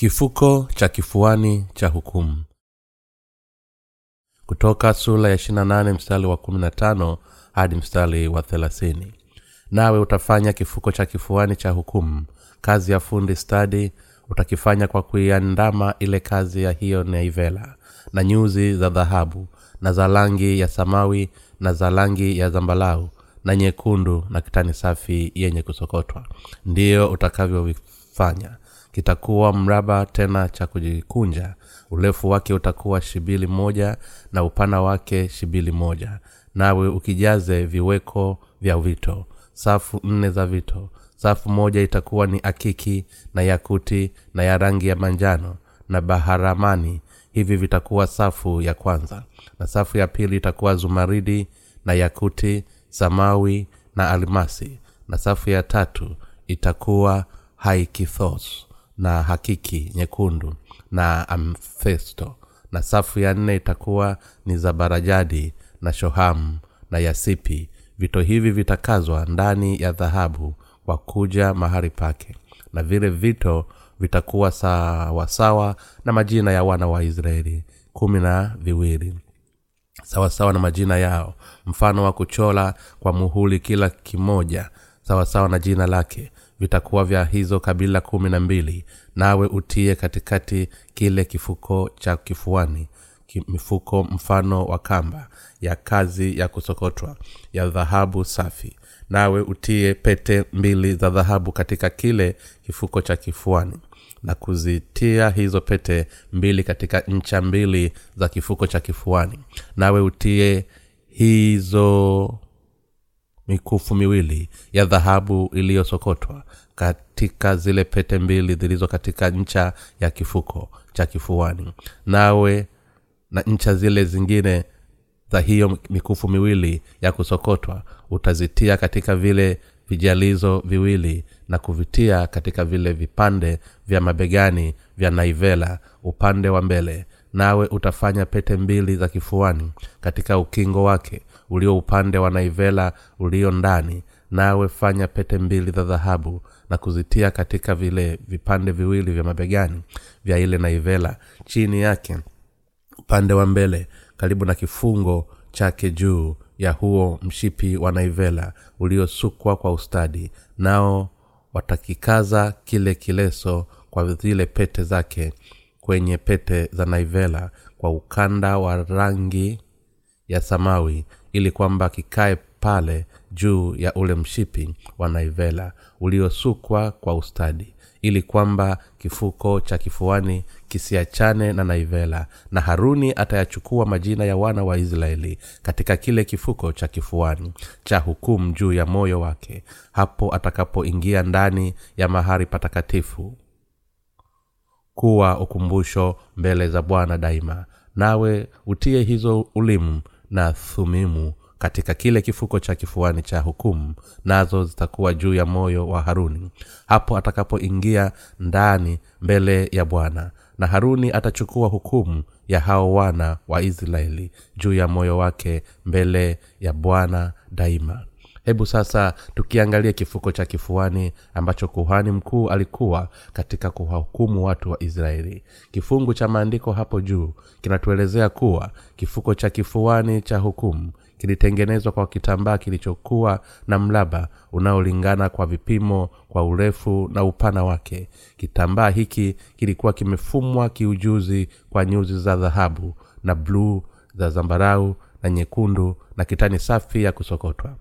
kifuko cha kifuani cha hukumu. Kutoka sura ya 28 mstari wa 15 hadi mstari wa 30 nawe utafanya kifuko cha kifuani cha hukumu kazi ya fundi stadi utakifanya kwa kuiandama ile kazi ya hiyo naivela na nyuzi za dhahabu na za rangi ya samawi na za rangi ya zambalau na nyekundu na kitani safi yenye kusokotwa. Ndiyo utakavyovifanya kitakuwa mraba tena cha kujikunja. Urefu wake utakuwa shibili moja na upana wake shibili moja. Nawe ukijaze viweko vya vito. Safu nne za vito. Safu moja itakuwa ni akiki na yakuti na ya rangi ya manjano na baharamani. Hivi vitakuwa safu ya kwanza. Na safu ya pili itakuwa zumaridi na yakuti samawi na almasi. Na safu ya tatu itakuwa haikithos na hakiki nyekundu na amfesto na safu ya nne itakuwa ni zabarajadi na shohamu na yasipi. Vito hivi vitakazwa ndani ya dhahabu kwa kuja mahali pake. Na vile vito vitakuwa sawasawa na majina ya wana wa israeli kumi na viwili. Sawasawa na majina yao. Mfano wa kuchola kwa muhuli kila kimoja. Sawasawa na jina lake vitakuwa vya hizo kabila kumi na mbili nawe utie katikati kile kifuko cha kifuani mifuko mfano wa kamba ya kazi ya kusokotwa ya dhahabu safi. Nawe utie pete mbili za dhahabu katika kile kifuko cha kifuani na kuzitia hizo pete mbili katika ncha mbili za kifuko cha kifuani. Nawe utie hizo mikufu miwili ya dhahabu iliyosokotwa katika zile pete mbili zilizo katika ncha ya kifuko cha kifuani. Nawe na ncha zile zingine za hiyo mikufu miwili ya kusokotwa utazitia katika vile vijalizo viwili na kuvitia katika vile vipande vya mabegani vya naivela upande wa mbele. Nawe utafanya pete mbili za kifuani katika ukingo wake ulio upande wa naivela ulio ndani nawe fanya pete mbili za dhahabu na kuzitia katika vile vipande viwili vya mabegani vya ile naivela. Chini yake upande wa mbele karibu na kifungo chake juu ya huo mshipi wa naivela uliosukwa kwa ustadi nao watakikaza kile kileso kwa zile pete zake kwenye pete za naivela kwa ukanda wa rangi ya samawi ili kwamba kikae pale juu ya ule mshipi wa naivela uliosukwa kwa ustadi ili kwamba kifuko cha kifuani kisiachane na naivela na haruni atayachukua majina ya wana wa israeli katika kile kifuko cha kifuani cha hukumu juu ya moyo wake hapo atakapoingia ndani ya mahari patakatifu kuwa ukumbusho mbele za bwana daima. Nawe utie hizo ulimu na thumimu katika kile kifuko cha kifuani cha hukumu nazo zitakuwa juu ya moyo wa haruni. Hapo atakapoingia ndani mbele ya bwana na haruni atachukua hukumu ya hao wana wa israeli juu ya moyo wake mbele ya bwana daima hebu sasa tukiangalia kifuko cha kifuani ambacho kuhani mkuu alikuwa katika kuwahukumu watu wa israeli. Kifungu cha maandiko hapo juu kinatuelezea kuwa kifuko cha kifuani cha hukumu kilitengenezwa kwa kitambaa kilichokuwa na mlaba unaolingana kwa vipimo kwa urefu na upana wake. Kitambaa hiki kilikuwa kimefumwa kiujuzi kwa nyuzi za dhahabu na bluu za zambarau na nyekundu na kitani safi ya kusokotwa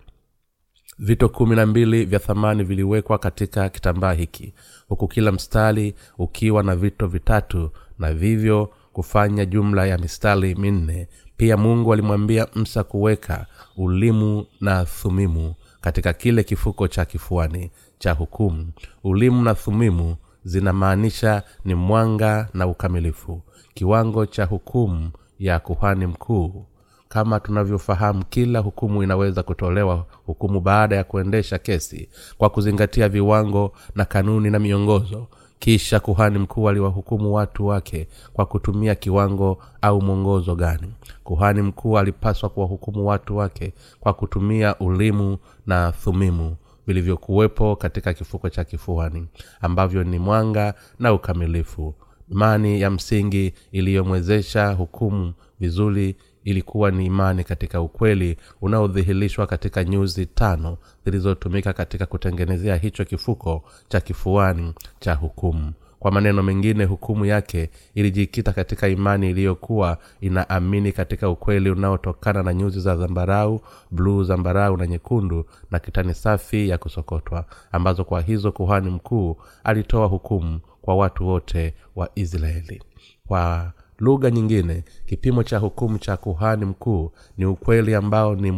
vito kumi na mbili vya thamani viliwekwa katika kitambaa hiki huku kila mstari ukiwa na vito vitatu na vivyo kufanya jumla ya mistari minne. Pia mungu alimwambia msa kuweka ulimu na thumimu katika kile kifuko cha kifuani cha hukumu. Ulimu na thumimu zinamaanisha ni mwanga na ukamilifu kiwango cha hukumu ya kuhani mkuu kama tunavyofahamu kila hukumu inaweza kutolewa hukumu baada ya kuendesha kesi kwa kuzingatia viwango na kanuni na miongozo. Kisha kuhani mkuu aliwahukumu watu wake kwa kutumia kiwango au mwongozo gani. Kuhani mkuu alipaswa kuwahukumu watu wake kwa kutumia ulimu na thumimu vilivyokuwepo katika kifuko cha kifuani ambavyo ni mwanga na ukamilifu. Imani ya msingi iliyomwezesha hukumu vizuri ilikuwa ni imani katika ukweli unaodhihirishwa katika nyuzi tano zilizotumika katika kutengenezea hicho kifuko cha kifuani cha hukumu. Kwa maneno mengine hukumu yake ilijikita katika imani iliyokuwa inaamini katika ukweli unaotokana na nyuzi za zambarau bluu zambarau na nyekundu na kitani safi ya kusokotwa ambazo kwa hizo kuhani mkuu alitoa hukumu kwa watu wote wa israeli. Kwa lugha nyingine kipimo cha hukumu cha kuhani mkuu ni ukweli ambao ni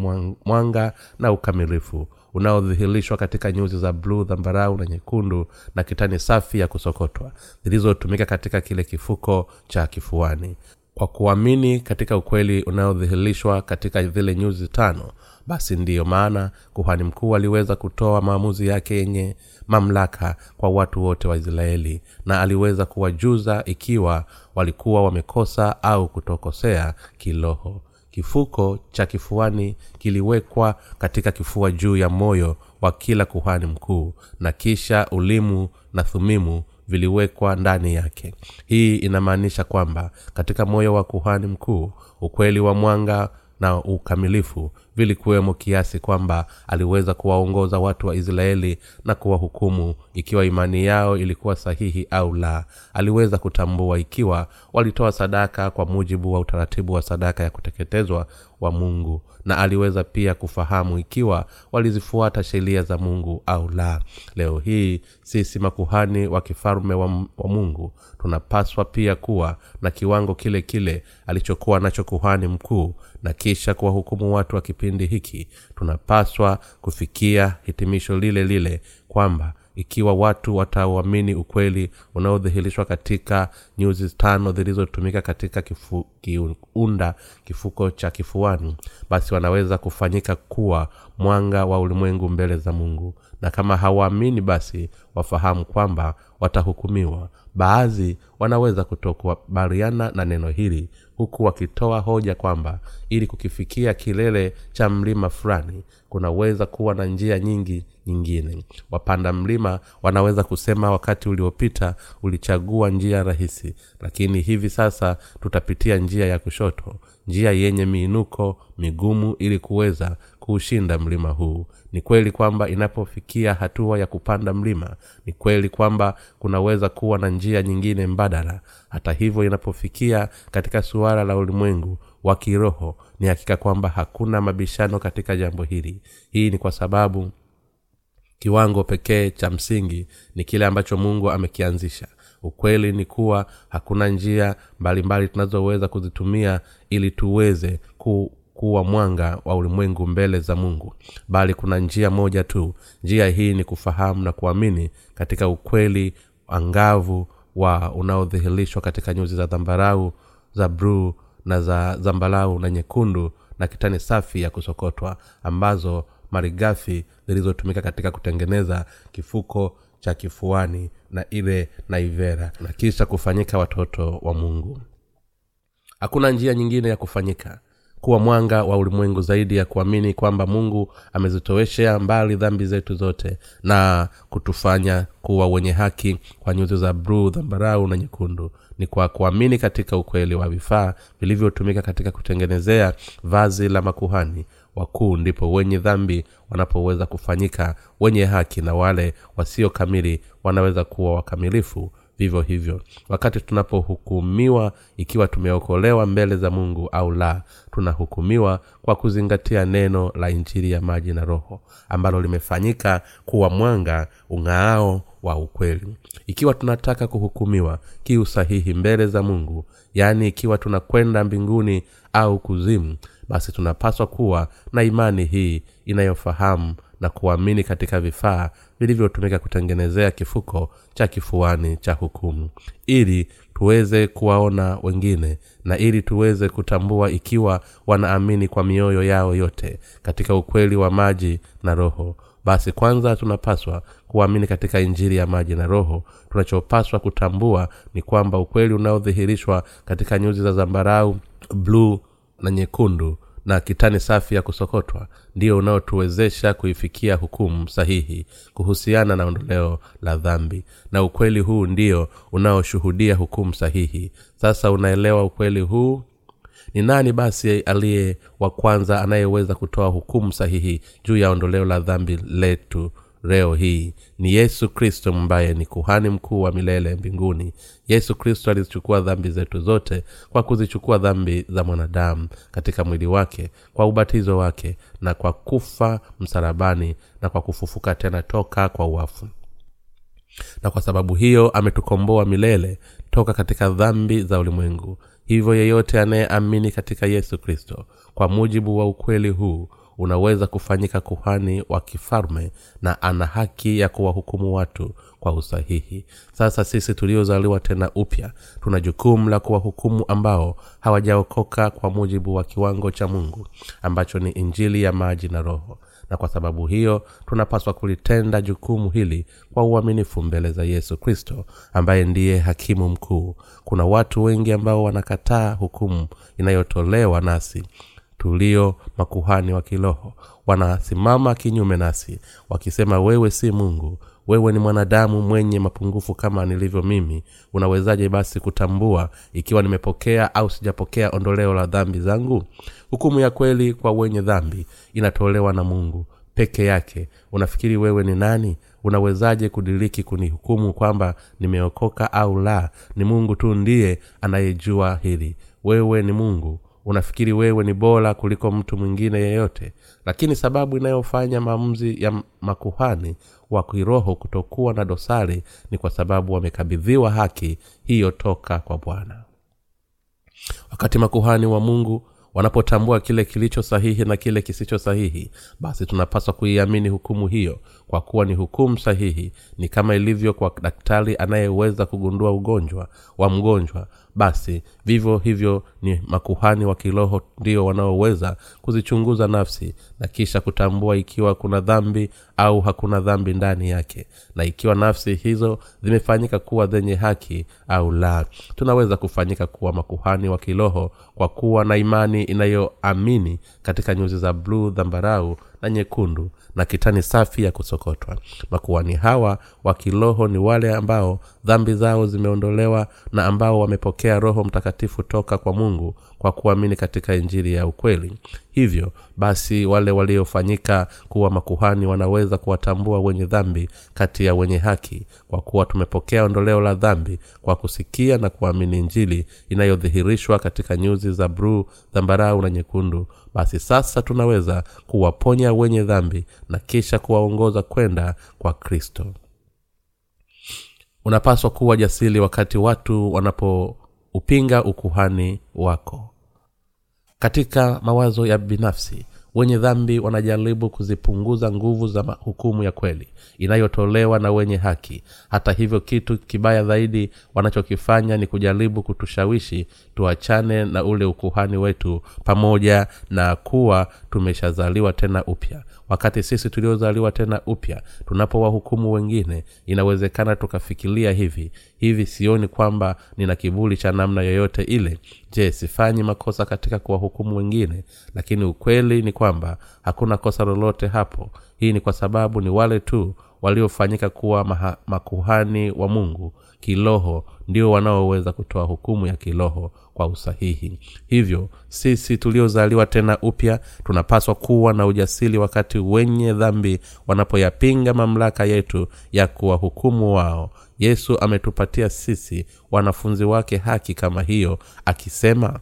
mwanga na ukamilifu unaodhihirishwa katika nyuzi za bluu dhambarau na nyekundu na kitani safi ya kusokotwa zilizotumika katika kile kifuko cha kifuani kwa kuamini katika ukweli unaodhihirishwa katika zile nyuzi tano basi ndiyo maana kuhani mkuu aliweza kutoa maamuzi yake yenye mamlaka kwa watu wote wa israeli na aliweza kuwajuza ikiwa walikuwa wamekosa au kutokosea kiroho. Kifuko cha kifuani kiliwekwa katika kifua juu ya moyo wa kila kuhani mkuu na kisha ulimu na thumimu viliwekwa ndani yake. Hii inamaanisha kwamba katika moyo wa kuhani mkuu ukweli wa mwanga na ukamilifu vilikuwemo kiasi kwamba aliweza kuwaongoza watu wa israeli na kuwahukumu ikiwa imani yao ilikuwa sahihi au la. Aliweza kutambua ikiwa walitoa sadaka kwa mujibu wa utaratibu wa sadaka ya kuteketezwa wa mungu na aliweza pia kufahamu ikiwa walizifuata sheria za mungu au la. Leo hii sisi makuhani wa kifalme wa, wa mungu tunapaswa pia kuwa na kiwango kile kile alichokuwa nacho kuhani mkuu na kisha kuwahukumu watu wa kipindi hiki tunapaswa kufikia hitimisho lile lile kwamba ikiwa watu watauamini ukweli unaodhihirishwa katika nyuzi tano zilizotumika katika kifu, kiunda kifuko cha kifuani basi wanaweza kufanyika kuwa mwanga wa ulimwengu mbele za mungu. Na kama hawaamini basi wafahamu kwamba watahukumiwa. Baadhi wanaweza kutokubaliana na neno hili huku wakitoa hoja kwamba ili kukifikia kilele cha mlima fulani kunaweza kuwa na njia nyingi nyingine. Wapanda mlima wanaweza kusema wakati uliopita ulichagua njia rahisi lakini hivi sasa tutapitia njia ya kushoto njia yenye miinuko migumu ili kuweza kuushinda mlima huu. Ni kweli kwamba inapofikia hatua ya kupanda mlima ni kweli kwamba kunaweza kuwa na njia nyingine mbadala. Hata hivyo inapofikia katika suala la ulimwengu wa kiroho ni hakika kwamba hakuna mabishano katika jambo hili. Hii ni kwa sababu kiwango pekee cha msingi ni kile ambacho mungu amekianzisha. Ukweli ni kuwa hakuna njia mbalimbali tunazoweza kuzitumia ili tuweze ku kuwa mwanga wa ulimwengu mbele za mungu. Bali kuna njia moja tu. Njia hii ni kufahamu na kuamini katika ukweli angavu wa unaodhihirishwa katika nyuzi za dhambarau za bruu na za zambarau na nyekundu na kitani safi ya kusokotwa ambazo marigafi zilizotumika katika kutengeneza kifuko cha kifuani na ile naivera na kisha kufanyika watoto wa mungu. Hakuna njia nyingine ya kufanyika. Kuwa mwanga wa ulimwengu zaidi ya kuamini kwamba mungu amezitoweshea mbali dhambi zetu zote na kutufanya kuwa wenye haki kwa nyuzi za bruu dhambarau na nyekundu. Ni kwa kuamini katika ukweli wa vifaa vilivyotumika katika kutengenezea vazi la makuhani wakuu ndipo wenye dhambi wanapoweza kufanyika wenye haki na wale wasio kamili wanaweza kuwa wakamilifu. Vivyo hivyo wakati tunapohukumiwa ikiwa tumeokolewa mbele za mungu au la tunahukumiwa kwa kuzingatia neno la injili ya maji na roho ambalo limefanyika kuwa mwanga ung'aao wa ukweli. Ikiwa tunataka kuhukumiwa kiusahihi mbele za mungu yaani ikiwa tunakwenda mbinguni au kuzimu basi tunapaswa kuwa na imani hii inayofahamu na kuamini katika vifaa vilivyotumika kutengenezea kifuko cha kifuani cha hukumu. Ili tuweze kuwaona wengine na ili tuweze kutambua ikiwa wanaamini kwa mioyo yao yote katika ukweli wa maji na roho basi kwanza tunapaswa kuamini katika injiri ya maji na roho. Tunachopaswa kutambua ni kwamba ukweli unaodhihirishwa katika nyuzi za zambarau bluu na nyekundu na kitani safi ya kusokotwa ndio unaotuwezesha kuifikia hukumu sahihi kuhusiana na ondoleo la dhambi. Na ukweli huu ndio unaoshuhudia hukumu sahihi. Sasa unaelewa ukweli huu? Ni nani basi aliye wa kwanza anayeweza kutoa hukumu sahihi juu ya ondoleo la dhambi letu leo hii ni yesu kristo ambaye ni kuhani mkuu wa milele mbinguni. Yesu kristo alizichukua dhambi zetu zote kwa kuzichukua dhambi za mwanadamu katika mwili wake kwa ubatizo wake na kwa kufa msalabani na kwa kufufuka tena toka kwa uafu na kwa sababu hiyo ametukomboa milele toka katika dhambi za ulimwengu. Hivyo yeyote anayeamini katika yesu kristo kwa mujibu wa ukweli huu unaweza kufanyika kuhani wa kifalme na ana haki ya kuwahukumu watu kwa usahihi. Sasa sisi tuliozaliwa tena upya tuna jukumu la kuwahukumu ambao hawajaokoka kwa mujibu wa kiwango cha mungu ambacho ni injili ya maji na roho. Na kwa sababu hiyo tunapaswa kulitenda jukumu hili kwa uaminifu mbele za yesu kristo ambaye ndiye hakimu mkuu. Kuna watu wengi ambao wanakataa hukumu inayotolewa nasi tulio makuhani wa kiroho wanasimama kinyume nasi wakisema wewe si mungu wewe ni mwanadamu mwenye mapungufu kama nilivyo mimi. Unawezaje basi kutambua ikiwa nimepokea au sijapokea ondoleo la dhambi zangu? Hukumu ya kweli kwa wenye dhambi inatolewa na mungu peke yake. Unafikiri wewe ni nani? Unawezaje kudiriki kunihukumu kwamba nimeokoka au la? Ni mungu tu ndiye anayejua hili. Wewe ni mungu unafikiri wewe ni bora kuliko mtu mwingine yeyote. Lakini sababu inayofanya maamuzi ya makuhani wa kiroho kutokuwa na dosari ni kwa sababu wamekabidhiwa haki hiyo toka kwa bwana. Wakati makuhani wa mungu wanapotambua kile kilicho sahihi na kile kisicho sahihi basi tunapaswa kuiamini hukumu hiyo kwa kuwa ni hukumu sahihi ni kama ilivyo kwa daktari anayeweza kugundua ugonjwa wa mgonjwa basi vivyo hivyo ni makuhani wa kiroho ndio wanaoweza kuzichunguza nafsi na kisha kutambua ikiwa kuna dhambi au hakuna dhambi ndani yake. Na ikiwa nafsi hizo zimefanyika kuwa zenye haki au la tunaweza kufanyika kuwa makuhani wa kiroho kwa kuwa na imani inayoamini katika nyuzi za bluu dhambarau na nyekundu na kitani safi ya kusokotwa. Makuhani hawa wa kiroho ni wale ambao dhambi zao zimeondolewa na ambao wamepokea roho mtakatifu toka kwa mungu kwa kuamini katika injili ya ukweli. Hivyo basi wale waliofanyika kuwa makuhani wanaweza kuwatambua wenye dhambi kati ya wenye haki kwa kuwa tumepokea ondoleo la dhambi kwa kusikia na kuamini injili inayodhihirishwa katika nyuzi za bruu zambarau na nyekundu basi sasa tunaweza kuwaponya wenye dhambi na kisha kuwaongoza kwenda kwa kristo. Unapaswa kuwa jasiri wakati watu wanapoupinga ukuhani wako. Katika mawazo ya binafsi wenye dhambi wanajaribu kuzipunguza nguvu za hukumu ya kweli inayotolewa na wenye haki. Hata hivyo kitu kibaya zaidi wanachokifanya ni kujaribu kutushawishi tuachane na ule ukuhani wetu pamoja na kuwa tumeshazaliwa tena upya. Wakati sisi tuliozaliwa tena upya tunapowahukumu wengine inawezekana tukafikiria hivi hivi sioni kwamba nina kibuli cha namna yoyote ile. Je sifanyi makosa katika kuwahukumu wengine? Lakini ukweli ni kwamba hakuna kosa lolote hapo. Hii ni kwa sababu ni wale tu waliofanyika kuwa maha, makuhani wa mungu. Kiroho ndio wanaoweza kutoa hukumu ya kiroho kwa usahihi. Hivyo sisi tuliozaliwa tena upya tunapaswa kuwa na ujasiri wakati wenye dhambi wanapoyapinga mamlaka yetu ya kuwahukumu wao yesu ametupatia sisi wanafunzi wake haki kama hiyo akisema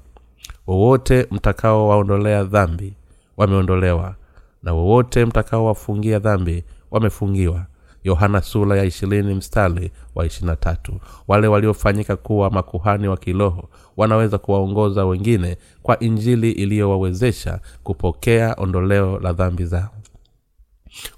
wowote mtakaowaondolea dhambi wameondolewa na wowote mtakaowafungia dhambi wamefungiwa. Yohana sula ya mstari wa ishirina tatu. Wale waliofanyika kuwa makuhani wa kiroho wanaweza kuwaongoza wengine kwa injili iliyowawezesha kupokea ondoleo la dhambi zao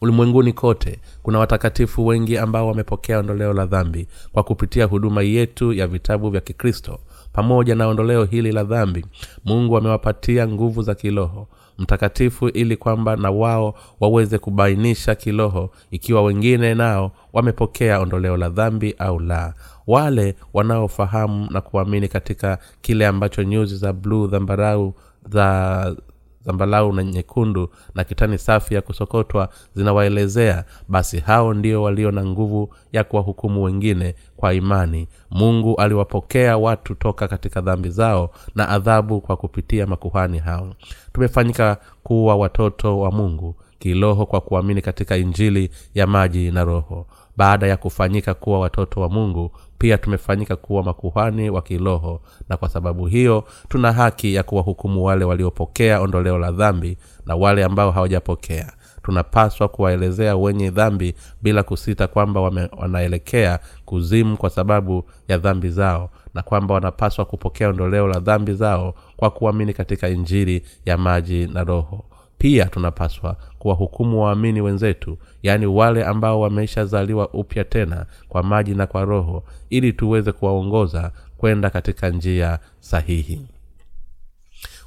ulimwenguni kote kuna watakatifu wengi ambao wamepokea ondoleo la dhambi kwa kupitia huduma yetu ya vitabu vya kikristo. Pamoja na ondoleo hili la dhambi mungu amewapatia nguvu za kiroho mtakatifu ili kwamba na wao waweze kubainisha kiroho ikiwa wengine nao wamepokea ondoleo la dhambi au la. Wale wanaofahamu na kuamini katika kile ambacho nyuzi za bluu dhambarau za zambalau na nyekundu na kitani safi ya kusokotwa zinawaelezea basi hao ndio walio na nguvu ya kuwahukumu wengine kwa imani. Mungu aliwapokea watu toka katika dhambi zao na adhabu kwa kupitia makuhani hao. Tumefanyika kuwa watoto wa mungu kiroho kwa kuamini katika injili ya maji na roho baada ya kufanyika kuwa watoto wa mungu pia tumefanyika kuwa makuhani wa kiroho na kwa sababu hiyo tuna haki ya kuwahukumu wale waliopokea ondoleo la dhambi na wale ambao hawajapokea. Tunapaswa kuwaelezea wenye dhambi bila kusita kwamba wame, wanaelekea kuzimu kwa sababu ya dhambi zao na kwamba wanapaswa kupokea ondoleo la dhambi zao kwa kuamini katika injiri ya maji na roho pia tunapaswa kuwahukumu waamini wenzetu yaani wale ambao wameishazaliwa upya tena kwa maji na kwa roho ili tuweze kuwaongoza kwenda katika njia sahihi.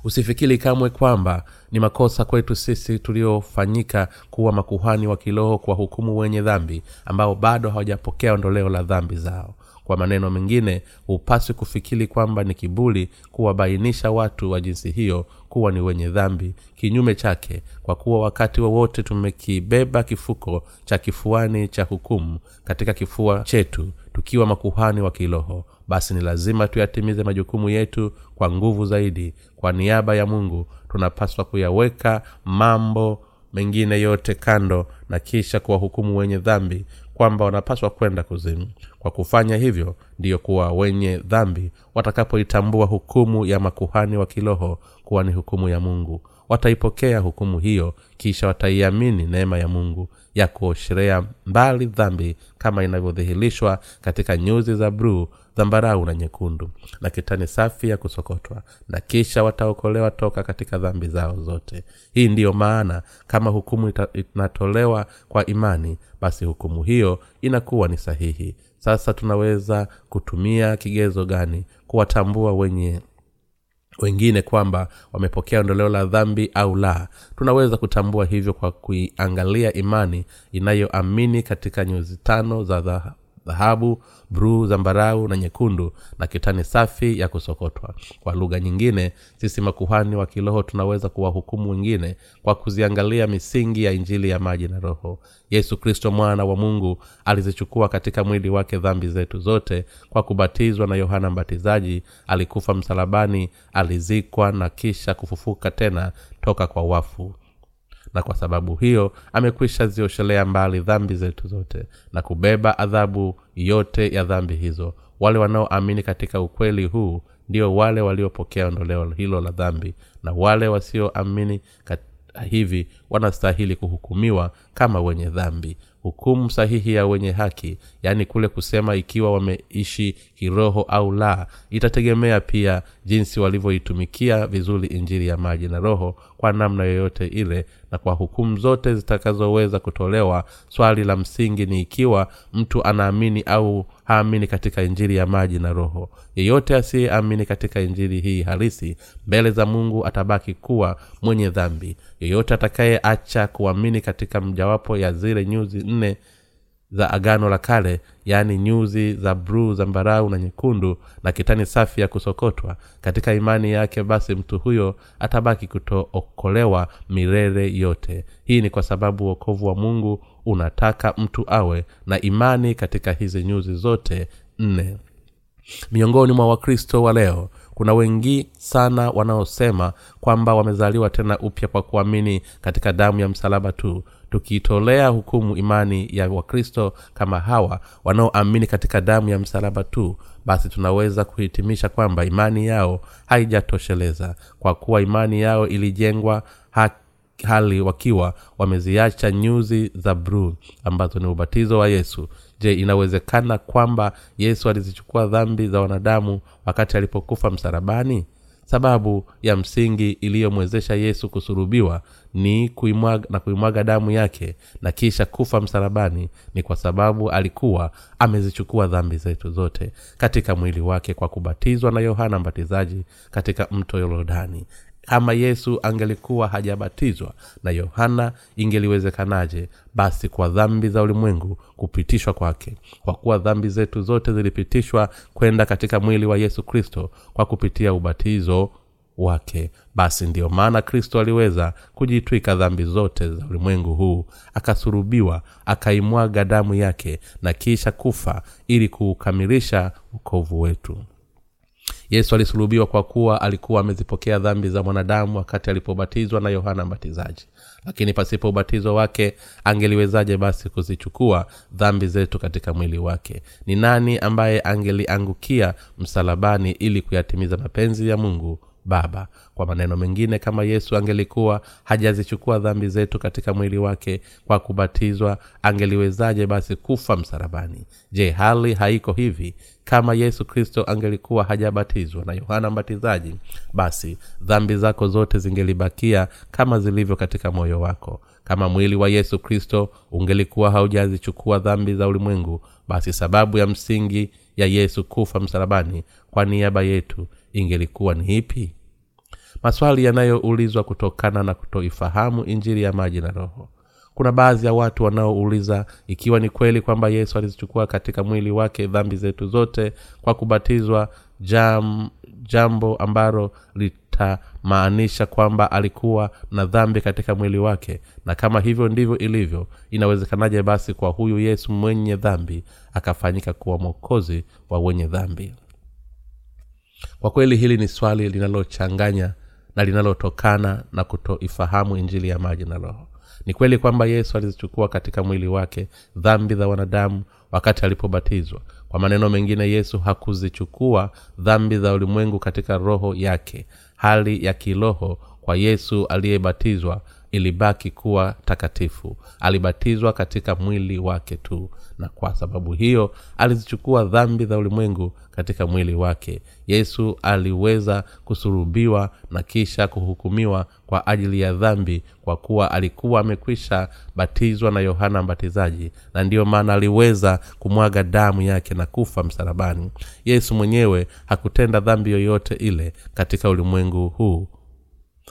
Usifikiri kamwe kwamba ni makosa kwetu sisi tuliofanyika kuwa makuhani wa kiroho kuwahukumu wenye dhambi ambao bado hawajapokea ondoleo la dhambi zao kwa maneno mengine hupaswi kufikiri kwamba ni kibuli kuwabainisha watu wa jinsi hiyo kuwa ni wenye dhambi. Kinyume chake kwa kuwa wakati wowote wa tumekibeba kifuko cha kifuani cha hukumu katika kifua chetu tukiwa makuhani wa kiroho basi ni lazima tuyatimize majukumu yetu kwa nguvu zaidi. Kwa niaba ya mungu tunapaswa kuyaweka mambo mengine yote kando na kisha kuwahukumu wenye dhambi kwamba wanapaswa kwenda kuzimu kwa kufanya hivyo ndiyo kuwa wenye dhambi watakapoitambua hukumu ya makuhani wa kiroho kuwa ni hukumu ya mungu. Wataipokea hukumu hiyo kisha wataiamini neema ya mungu ya kuosherea mbali dhambi kama inavyodhihirishwa katika nyuzi za bruu zambarau na nyekundu na kitani safi ya kusokotwa na kisha wataokolewa toka katika dhambi zao zote. Hii ndiyo maana kama hukumu inatolewa kwa imani basi hukumu hiyo inakuwa ni sahihi. Sasa tunaweza kutumia kigezo gani kuwatambua wenye wengine kwamba wamepokea ondoleo la dhambi au la? Tunaweza kutambua hivyo kwa kuiangalia imani inayoamini katika nyuzi tano za dhahabu bruu zambarau na nyekundu na kitani safi ya kusokotwa. Kwa lugha nyingine sisi makuhani wa kiroho tunaweza kuwahukumu wengine kwa kuziangalia misingi ya injili ya maji na roho. Yesu kristo mwana wa mungu alizichukua katika mwili wake dhambi zetu zote kwa kubatizwa na yohana mbatizaji. Alikufa msalabani alizikwa na kisha kufufuka tena toka kwa wafu na kwa sababu hiyo amekwisha zioshelea mbali dhambi zetu zote na kubeba adhabu yote ya dhambi hizo. Wale wanaoamini katika ukweli huu ndio wale waliopokea ondoleo hilo la dhambi na wale wasioamini hivi wanastahili kuhukumiwa kama wenye dhambi. Hukumu sahihi ya wenye haki yaani kule kusema ikiwa wameishi kiroho au la itategemea pia jinsi walivyoitumikia vizuri injili ya maji na roho kwa namna yoyote ile na kwa hukumu zote zitakazoweza kutolewa swali la msingi ni ikiwa mtu anaamini au haamini katika injili ya maji na roho. Yeyote asiyeamini katika injili hii halisi mbele za mungu atabaki kuwa mwenye dhambi. Yeyote atakayeacha kuamini katika mjawapo ya zile nyuzi nne za agano la kale yaani nyuzi za bruu zambarau na nyekundu na kitani safi ya kusokotwa katika imani yake basi mtu huyo atabaki kutookolewa milele yote. Hii ni kwa sababu uokovu wa mungu unataka mtu awe na imani katika hizi nyuzi zote nne. Miongoni mwa wakristo wa leo kuna wengi sana wanaosema kwamba wamezaliwa tena upya kwa kuamini katika damu ya msalaba tu tukiitolea hukumu imani ya wakristo kama hawa wanaoamini katika damu ya msalaba tu basi tunaweza kuhitimisha kwamba imani yao haijatosheleza kwa kuwa imani yao ilijengwa haki hali wakiwa wameziacha nyuzi za bruu ambazo ni ubatizo wa yesu. Je inawezekana kwamba yesu alizichukua dhambi za wanadamu wakati alipokufa msarabani sababu ya msingi iliyomwezesha yesu kusurubiwa ni kuimwaga na kuimwaga damu yake na kisha kufa msalabani ni kwa sababu alikuwa amezichukua dhambi zetu zote katika mwili wake kwa kubatizwa na yohana mbatizaji katika mto yorodani kama yesu angelikuwa hajabatizwa na yohana ingeliwezekanaje? Basi kwa dhambi za ulimwengu kupitishwa kwake. Kwa kuwa dhambi zetu zote zilipitishwa kwenda katika mwili wa yesu kristo kwa kupitia ubatizo wake. Basi ndiyo maana kristo aliweza kujitwika dhambi zote za ulimwengu huu akasurubiwa akaimwaga damu yake na kisha kufa ili kuukamilisha ukovu wetu yesu alisulubiwa kwa kuwa alikuwa amezipokea dhambi za mwanadamu wakati alipobatizwa na yohana mbatizaji. Lakini pasipo ubatizo wake angeliwezaje basi kuzichukua dhambi zetu katika mwili wake? Ni nani ambaye angeliangukia msalabani ili kuyatimiza mapenzi ya mungu baba. Kwa maneno mengine kama yesu angelikuwa hajazichukua dhambi zetu katika mwili wake kwa kubatizwa angeliwezaje basi kufa msalabani? Je hali haiko hivi? Kama yesu kristo angelikuwa hajabatizwa na yohana mbatizaji basi dhambi zako zote zingelibakia kama zilivyo katika moyo wako. Kama mwili wa yesu kristo ungelikuwa haujazichukua dhambi za ulimwengu basi sababu ya msingi ya yesu kufa msalabani kwa niaba yetu ingelikuwa ni ipi? Maswali yanayoulizwa kutokana na kutoifahamu injili ya maji na roho. Kuna baadhi ya watu wanaouliza ikiwa ni kweli kwamba yesu alizichukua katika mwili wake dhambi zetu zote kwa kubatizwa jam, jambo ambalo litamaanisha kwamba alikuwa na dhambi katika mwili wake. Na kama hivyo ndivyo ilivyo inawezekanaje basi kwa huyu yesu mwenye dhambi akafanyika kuwa mwokozi wa wenye dhambi kwa kweli hili ni swali linalochanganya na linalotokana na kutoifahamu injili ya maji na roho. Ni kweli kwamba yesu alizichukua katika mwili wake dhambi za wanadamu wakati alipobatizwa. Kwa maneno mengine yesu hakuzichukua dhambi za ulimwengu katika roho yake. Hali ya kiroho kwa yesu aliyebatizwa ilibaki kuwa takatifu. Alibatizwa katika mwili wake tu. Na kwa sababu hiyo alizichukua dhambi za ulimwengu katika mwili wake. Yesu aliweza kusurubiwa na kisha kuhukumiwa kwa ajili ya dhambi kwa kuwa alikuwa amekwisha batizwa na yohana mbatizaji na ndiyo maana aliweza kumwaga damu yake na kufa msalabani. Yesu mwenyewe hakutenda dhambi yoyote ile katika ulimwengu huu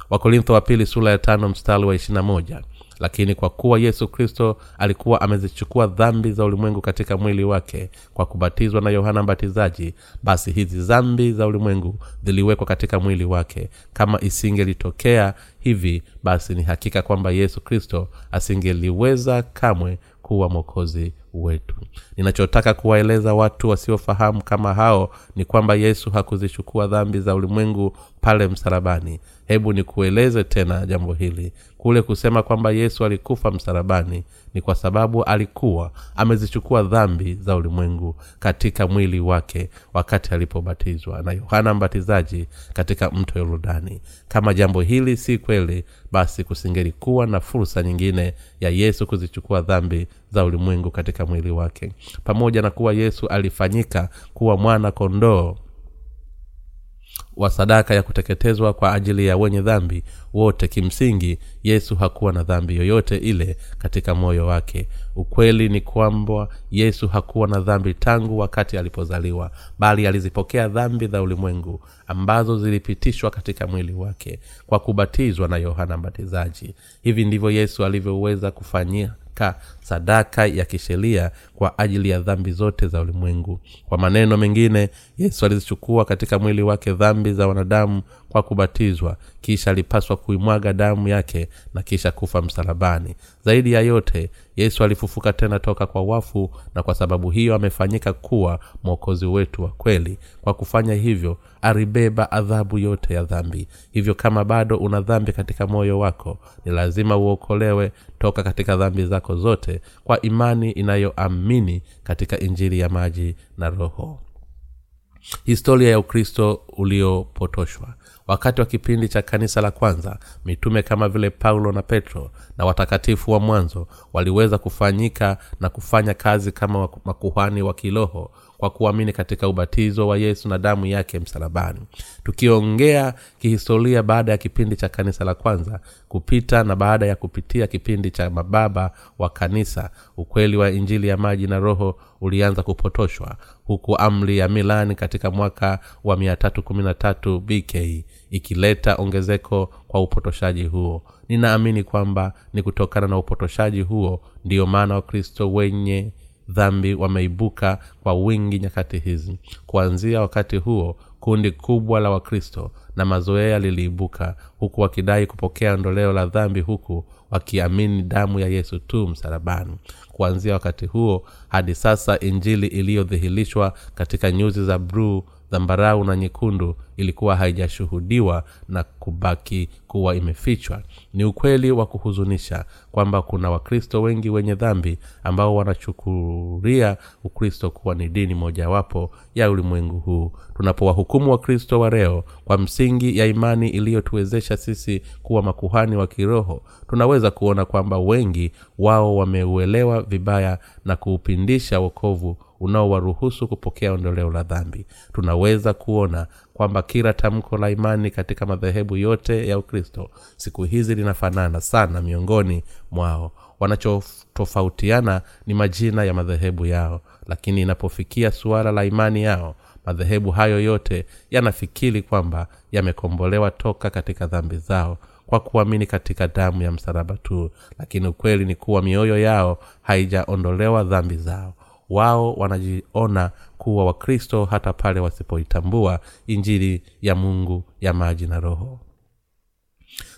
wakorintho wa pili sura ya tano mstari wa ishirina moja. Lakini kwa kuwa yesu kristo alikuwa amezichukua dhambi za ulimwengu katika mwili wake kwa kubatizwa na yohana mbatizaji basi hizi dhambi za ulimwengu ziliwekwa katika mwili wake. Kama isingelitokea hivi basi ni hakika kwamba yesu kristo asingeliweza kamwe kuwa mwokozi wetu. Ninachotaka kuwaeleza watu wasiofahamu kama hao ni kwamba yesu hakuzichukua dhambi za ulimwengu pale msalabani. Hebu nikueleze tena jambo hili. Kule kusema kwamba yesu alikufa msalabani ni kwa sababu alikuwa amezichukua dhambi za ulimwengu katika mwili wake wakati alipobatizwa na yohana mbatizaji katika mto yorodani. Kama jambo hili si kweli basi kusingelikuwa na fursa nyingine ya yesu kuzichukua dhambi za ulimwengu katika mwili wake. Pamoja na kuwa yesu alifanyika kuwa mwana kondoo wa sadaka ya kuteketezwa kwa ajili ya wenye dhambi wote. Kimsingi yesu hakuwa na dhambi yoyote ile katika moyo wake. Ukweli ni kwamba yesu hakuwa na dhambi tangu wakati alipozaliwa bali alizipokea dhambi za ulimwengu ambazo zilipitishwa katika mwili wake kwa kubatizwa na yohana mbatizaji. Hivi ndivyo yesu alivyoweza kufanyia ka sadaka ya kisheria kwa ajili ya dhambi zote za ulimwengu. Kwa maneno mengine yesu alizichukua katika mwili wake dhambi za wanadamu kwa kubatizwa kisha alipaswa kuimwaga damu yake na kisha kufa msalabani. Zaidi ya yote yesu alifufuka tena toka kwa wafu na kwa sababu hiyo amefanyika kuwa mwokozi wetu wa kweli. Kwa kufanya hivyo alibeba adhabu yote ya dhambi. Hivyo kama bado una dhambi katika moyo wako ni lazima uokolewe toka katika dhambi zako zote kwa imani inayoamini katika injili ya maji na roho. Historia ya ukristo uliopotoshwa. Wakati wa kipindi cha kanisa la kwanza mitume kama vile paulo na petro na watakatifu wa mwanzo waliweza kufanyika na kufanya kazi kama makuhani wa kiroho kwa kuamini katika ubatizo wa yesu na damu yake msalabani. Tukiongea kihistoria baada ya kipindi cha kanisa la kwanza kupita na baada ya kupitia kipindi cha mababa wa kanisa ukweli wa injili ya maji na roho ulianza kupotoshwa huku amri ya milani katika mwaka wa 313 bk ikileta ongezeko kwa upotoshaji huo. Ninaamini kwamba ni kutokana na upotoshaji huo ndiyo maana wakristo wenye dhambi wameibuka kwa wingi nyakati hizi. Kuanzia wakati huo kundi kubwa la wakristo na mazoea liliibuka huku wakidai kupokea ondoleo la dhambi huku wakiamini damu ya yesu tu msalabani. Kuanzia wakati huo hadi sasa injili iliyodhihirishwa katika nyuzi za bruu zambarau na nyekundu ilikuwa haijashuhudiwa na kubaki kuwa imefichwa. Ni ukweli wa kuhuzunisha kwamba kuna wakristo wengi wenye dhambi ambao wanachukulia ukristo kuwa ni dini mojawapo ya ulimwengu huu. Tunapowahukumu wakristo wa leo kwa msingi ya imani iliyotuwezesha sisi kuwa makuhani wa kiroho tunaweza kuona kwamba wengi wao wameuelewa vibaya na kuupindisha wokovu unaowaruhusu kupokea ondoleo la dhambi. Tunaweza kuona kwamba kila tamko la imani katika madhehebu yote ya ukristo siku hizi linafanana sana miongoni mwao. Wanachotofautiana ni majina ya madhehebu yao lakini inapofikia suala la imani yao madhehebu hayo yote yanafikiri kwamba yamekombolewa toka katika dhambi zao kwa kuamini katika damu ya msalaba tu lakini ukweli ni kuwa mioyo yao haijaondolewa dhambi zao. Wao wanajiona kuwa wakristo hata pale wasipoitambua injili ya mungu ya maji na roho.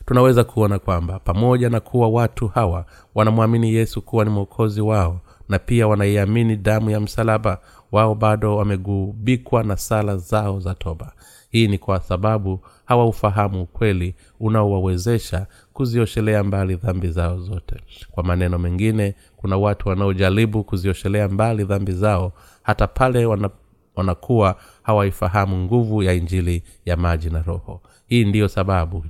Tunaweza kuona kwamba pamoja na kuwa watu hawa wanamwamini yesu kuwa ni mwokozi wao na pia wanaiamini damu ya msalaba wao bado wamegubikwa na sala zao za toba. Hii ni kwa sababu hawaufahamu ukweli unaowawezesha kuzioshelea mbali dhambi zao zote. Kwa maneno mengine kuna watu wanaojaribu kuzioshelea mbali dhambi zao hata pale wana, wanakuwa hawaifahamu nguvu ya injili ya maji na roho. Hii ndiyo sababu.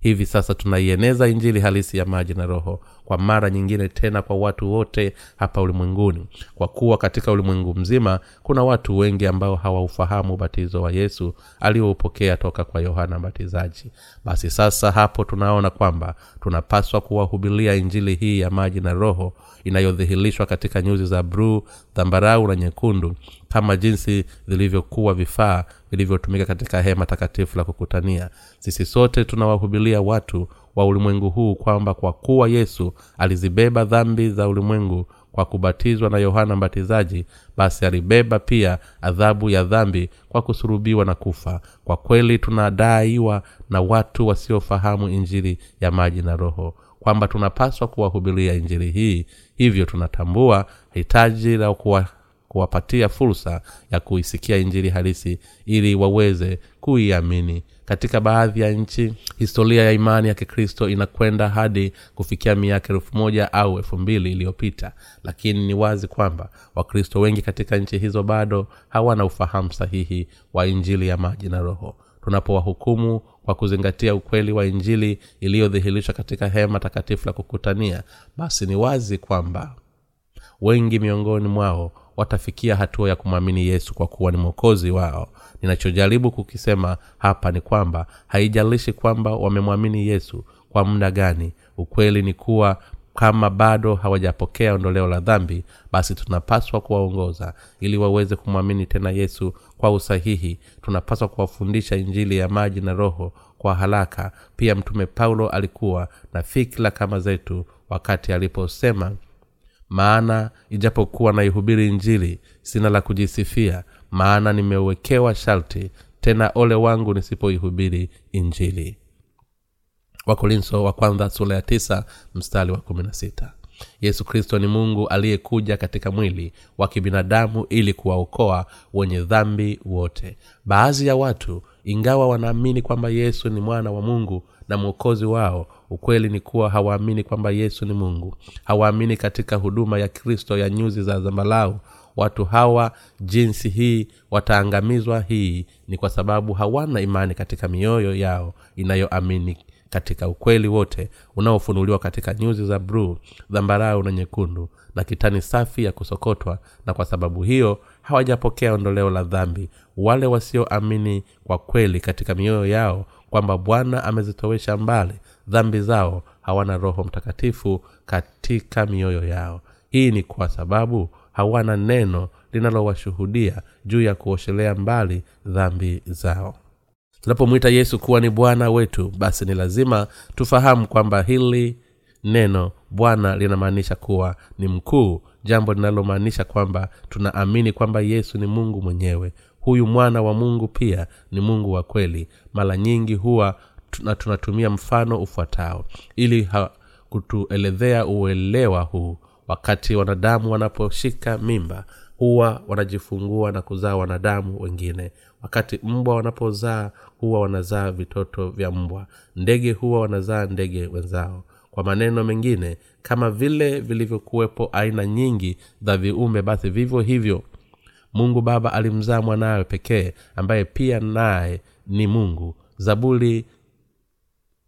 Hivi sasa tunaieneza injili halisi ya maji na roho kwa mara nyingine tena kwa watu wote hapa ulimwenguni. Kwa kuwa katika ulimwengu mzima kuna watu wengi ambao hawaufahamu ubatizo wa yesu alioupokea toka kwa yohana mbatizaji. Basi sasa hapo tunaona kwamba tunapaswa kuwahubilia injili hii ya maji na roho inayodhihirishwa katika nyuzi za bruu dhambarau na nyekundu kama jinsi zilivyokuwa vifaa vilivyotumika katika hema takatifu la kukutania. Sisi sote tunawahubilia watu wa ulimwengu huu kwamba kwa kuwa yesu alizibeba dhambi za ulimwengu kwa kubatizwa na yohana mbatizaji basi alibeba pia adhabu ya dhambi kwa kusurubiwa na kufa. Kwa kweli tunadaiwa na watu wasiofahamu injili ya maji na roho kwamba tunapaswa kuwahubiria injili hii hivyo tunatambua hitaji la kuwa kuwapatia fursa ya kuisikia injili halisi ili waweze kuiamini. Katika baadhi ya nchi historia ya imani ya kikristo inakwenda hadi kufikia miaka elfu moja au elfu mbili iliyopita. Lakini ni wazi kwamba wakristo wengi katika nchi hizo bado hawana ufahamu sahihi wa injili ya maji na roho tunapowahukumu kwa kuzingatia ukweli wa injili iliyodhihirishwa katika hema takatifu la kukutania basi ni wazi kwamba wengi miongoni mwao watafikia hatua ya kumwamini yesu kwa kuwa ni mwokozi wao. Ninachojaribu kukisema hapa ni kwamba haijalishi kwamba wamemwamini yesu kwa muda gani ukweli ni kuwa kama bado hawajapokea ondoleo la dhambi basi tunapaswa kuwaongoza. Ili waweze kumwamini tena yesu kwa usahihi tunapaswa kuwafundisha injili ya maji na roho kwa haraka. Pia mtume paulo alikuwa na fikira kama zetu wakati aliposema maana ijapokuwa naihubiri injili sina la kujisifia maana nimewekewa sharti tena ole wangu nisipoihubiri injili wakorinso wa kwanza sura ya tisa mstari wa kumi yesu kristo ni mungu aliyekuja katika mwili wa kibinadamu ili kuwaokoa wenye dhambi wote. Baadhi ya watu ingawa wanaamini kwamba yesu ni mwana wa mungu na mwokozi wao ukweli ni kuwa hawaamini kwamba yesu ni mungu. Hawaamini katika huduma ya kristo ya nyuzi za zambalau. Watu hawa jinsi hii wataangamizwa hii ni kwa sababu hawana imani katika mioyo yao inayoamini katika ukweli wote unaofunuliwa katika nyuzi za bruu dhambarau na nyekundu na kitani safi ya kusokotwa na kwa sababu hiyo hawajapokea ondoleo la dhambi wale wasioamini kwa kweli katika mioyo yao kwamba bwana amezitowesha mbali dhambi zao hawana roho mtakatifu katika mioyo yao. Hii ni kwa sababu hawana neno linalowashuhudia juu ya kuoshelea mbali dhambi zao tunapomwita yesu kuwa ni bwana wetu basi ni lazima tufahamu kwamba hili neno bwana linamaanisha kuwa ni mkuu jambo linalomaanisha kwamba tunaamini kwamba yesu ni mungu mwenyewe. Huyu mwana wa mungu pia ni mungu wa kweli. Mara nyingi huwa na tunatumia mfano ufuatao. Ili ha, kutuelezea uelewa huu wakati wanadamu wanaposhika mimba huwa wanajifungua na kuzaa wanadamu wengine wakati mbwa wanapozaa huwa wanazaa vitoto vya mbwa. Ndege huwa wanazaa ndege wenzao. Kwa maneno mengine kama vile vilivyokuwepo aina nyingi za viumbe basi vivyo hivyo. Mungu baba alimzaa mwanawe pekee ambaye pia naye ni mungu. Zaburi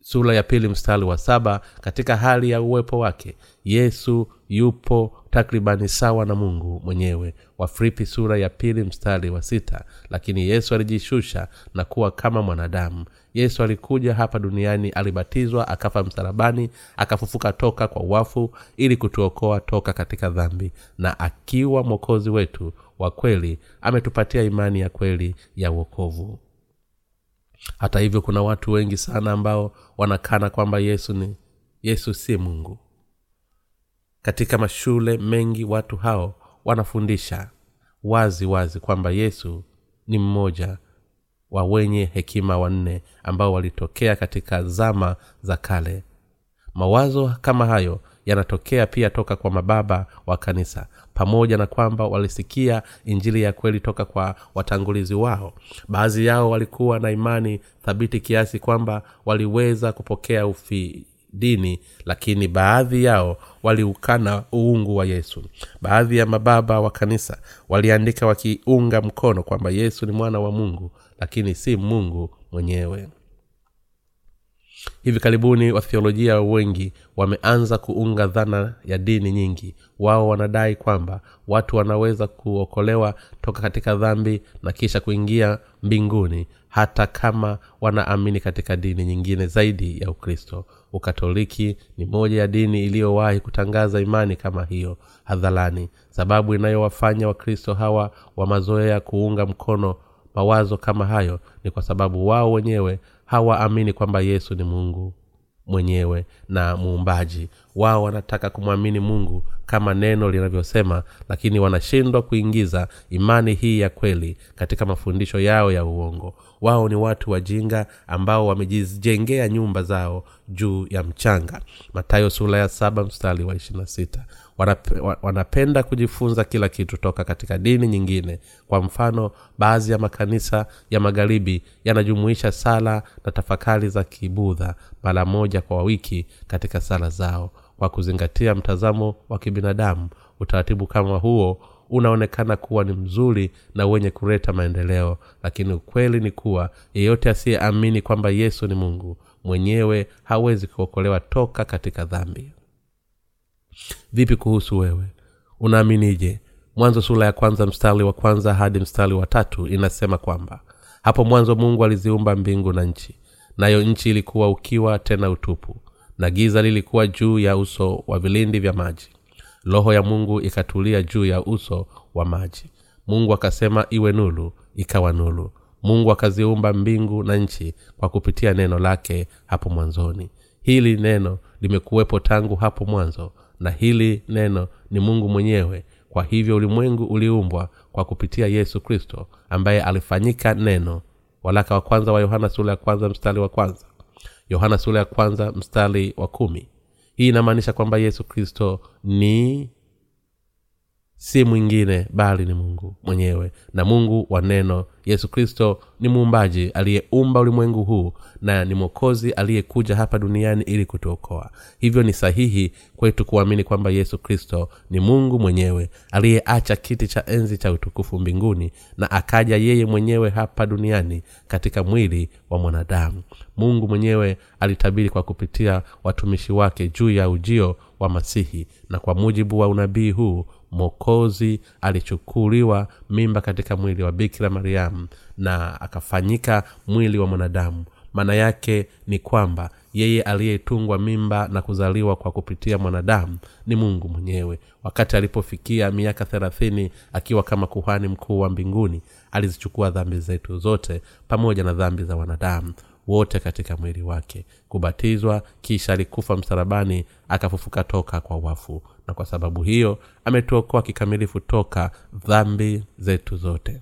sura ya pili mstari wa saba katika hali ya uwepo wake yesu yupo takribani sawa na mungu mwenyewe. Wafilipi sura ya pili mstari wa sita. Lakini yesu alijishusha na kuwa kama mwanadamu. Yesu alikuja hapa duniani alibatizwa akafa msalabani akafufuka toka kwa wafu ili kutuokoa toka katika dhambi. Na akiwa mwokozi wetu wa kweli ametupatia imani ya kweli ya uokovu hata hivyo kuna watu wengi sana ambao wanakana kwamba yesu ni yesu si mungu katika mashule mengi watu hao wanafundisha wazi wazi kwamba yesu ni mmoja wa wenye hekima wanne ambao walitokea katika zama za kale. Mawazo kama hayo yanatokea pia toka kwa mababa wa kanisa pamoja na kwamba walisikia injili ya kweli toka kwa watangulizi wao. Baadhi yao walikuwa na imani thabiti kiasi kwamba waliweza kupokea ufi dini lakini baadhi yao waliukana uungu wa yesu. Baadhi ya mababa wa kanisa waliandika wakiunga mkono kwamba yesu ni mwana wa mungu lakini si mungu mwenyewe. Hivi karibuni wathiolojia wengi wameanza kuunga dhana ya dini nyingi. Wao wanadai kwamba watu wanaweza kuokolewa toka katika dhambi na kisha kuingia mbinguni hata kama wanaamini katika dini nyingine zaidi ya ukristo ukatoliki ni moja ya dini iliyowahi kutangaza imani kama hiyo hadharani. Sababu inayowafanya wakristo hawa wa mazoea kuunga mkono mawazo kama hayo ni kwa sababu wao wenyewe hawaamini kwamba yesu ni mungu mwenyewe na muumbaji. Wao wanataka kumwamini mungu kama neno linavyosema lakini wanashindwa kuingiza imani hii ya kweli katika mafundisho yao ya uongo wao ni watu wajinga ambao wamejijengea nyumba zao juu ya mchanga. Matayo sura ya saba mstari wa ishirina sita. Wanapenda kujifunza kila kitu toka katika dini nyingine. Kwa mfano baadhi ya makanisa ya magharibi yanajumuisha sala na tafakari za kibudha mara moja kwa wiki katika sala zao. Kwa kuzingatia mtazamo wa kibinadamu utaratibu kama huo unaonekana kuwa ni mzuri na wenye kuleta maendeleo. Lakini ukweli ni kuwa yeyote asiyeamini kwamba yesu ni mungu mwenyewe hawezi kuokolewa toka katika dhambi. Vipi kuhusu wewe? Unaaminije mwanzo sura ya kwanza mstari wa kwanza hadi mstari wa tatu inasema kwamba hapo mwanzo mungu aliziumba mbingu na nchi nayo nchi ilikuwa ukiwa tena utupu na giza lilikuwa juu ya uso wa vilindi vya maji roho ya mungu ikatulia juu ya uso wa maji. Mungu akasema iwe nulu ikawa nulu mungu akaziumba mbingu na nchi kwa kupitia neno lake hapo mwanzoni. Hili neno limekuwepo tangu hapo mwanzo na hili neno ni mungu mwenyewe. Kwa hivyo ulimwengu uliumbwa kwa kupitia yesu kristo ambaye alifanyika neno. Walaka wa kwanza wa yohana sura ya kwanza mstari wa kwanza. Yohana sura ya kwanza mstari wa kumi hii inamaanisha kwamba yesu kristo ni si mwingine bali ni mungu mwenyewe. Na mungu wa neno yesu kristo ni muumbaji aliyeumba ulimwengu huu na ni mwokozi aliyekuja hapa duniani ili kutuokoa. Hivyo ni sahihi kwetu kuamini kwamba yesu kristo ni mungu mwenyewe aliyeacha kiti cha enzi cha utukufu mbinguni na akaja yeye mwenyewe hapa duniani katika mwili wa mwanadamu. Mungu mwenyewe alitabiri kwa kupitia watumishi wake juu ya ujio wa masihi na kwa mujibu wa unabii huu mwokozi alichukuliwa mimba katika mwili wa bikira mariamu na akafanyika mwili wa mwanadamu. Maana yake ni kwamba yeye aliyetungwa mimba na kuzaliwa kwa kupitia mwanadamu ni mungu mwenyewe. Wakati alipofikia miaka thelathini akiwa kama kuhani mkuu wa mbinguni alizichukua dhambi zetu zote pamoja na dhambi za wanadamu wote katika mwili wake. Kubatizwa kisha alikufa msalabani akafufuka toka kwa wafu. Na kwa sababu hiyo ametuokoa kikamilifu toka dhambi zetu zote.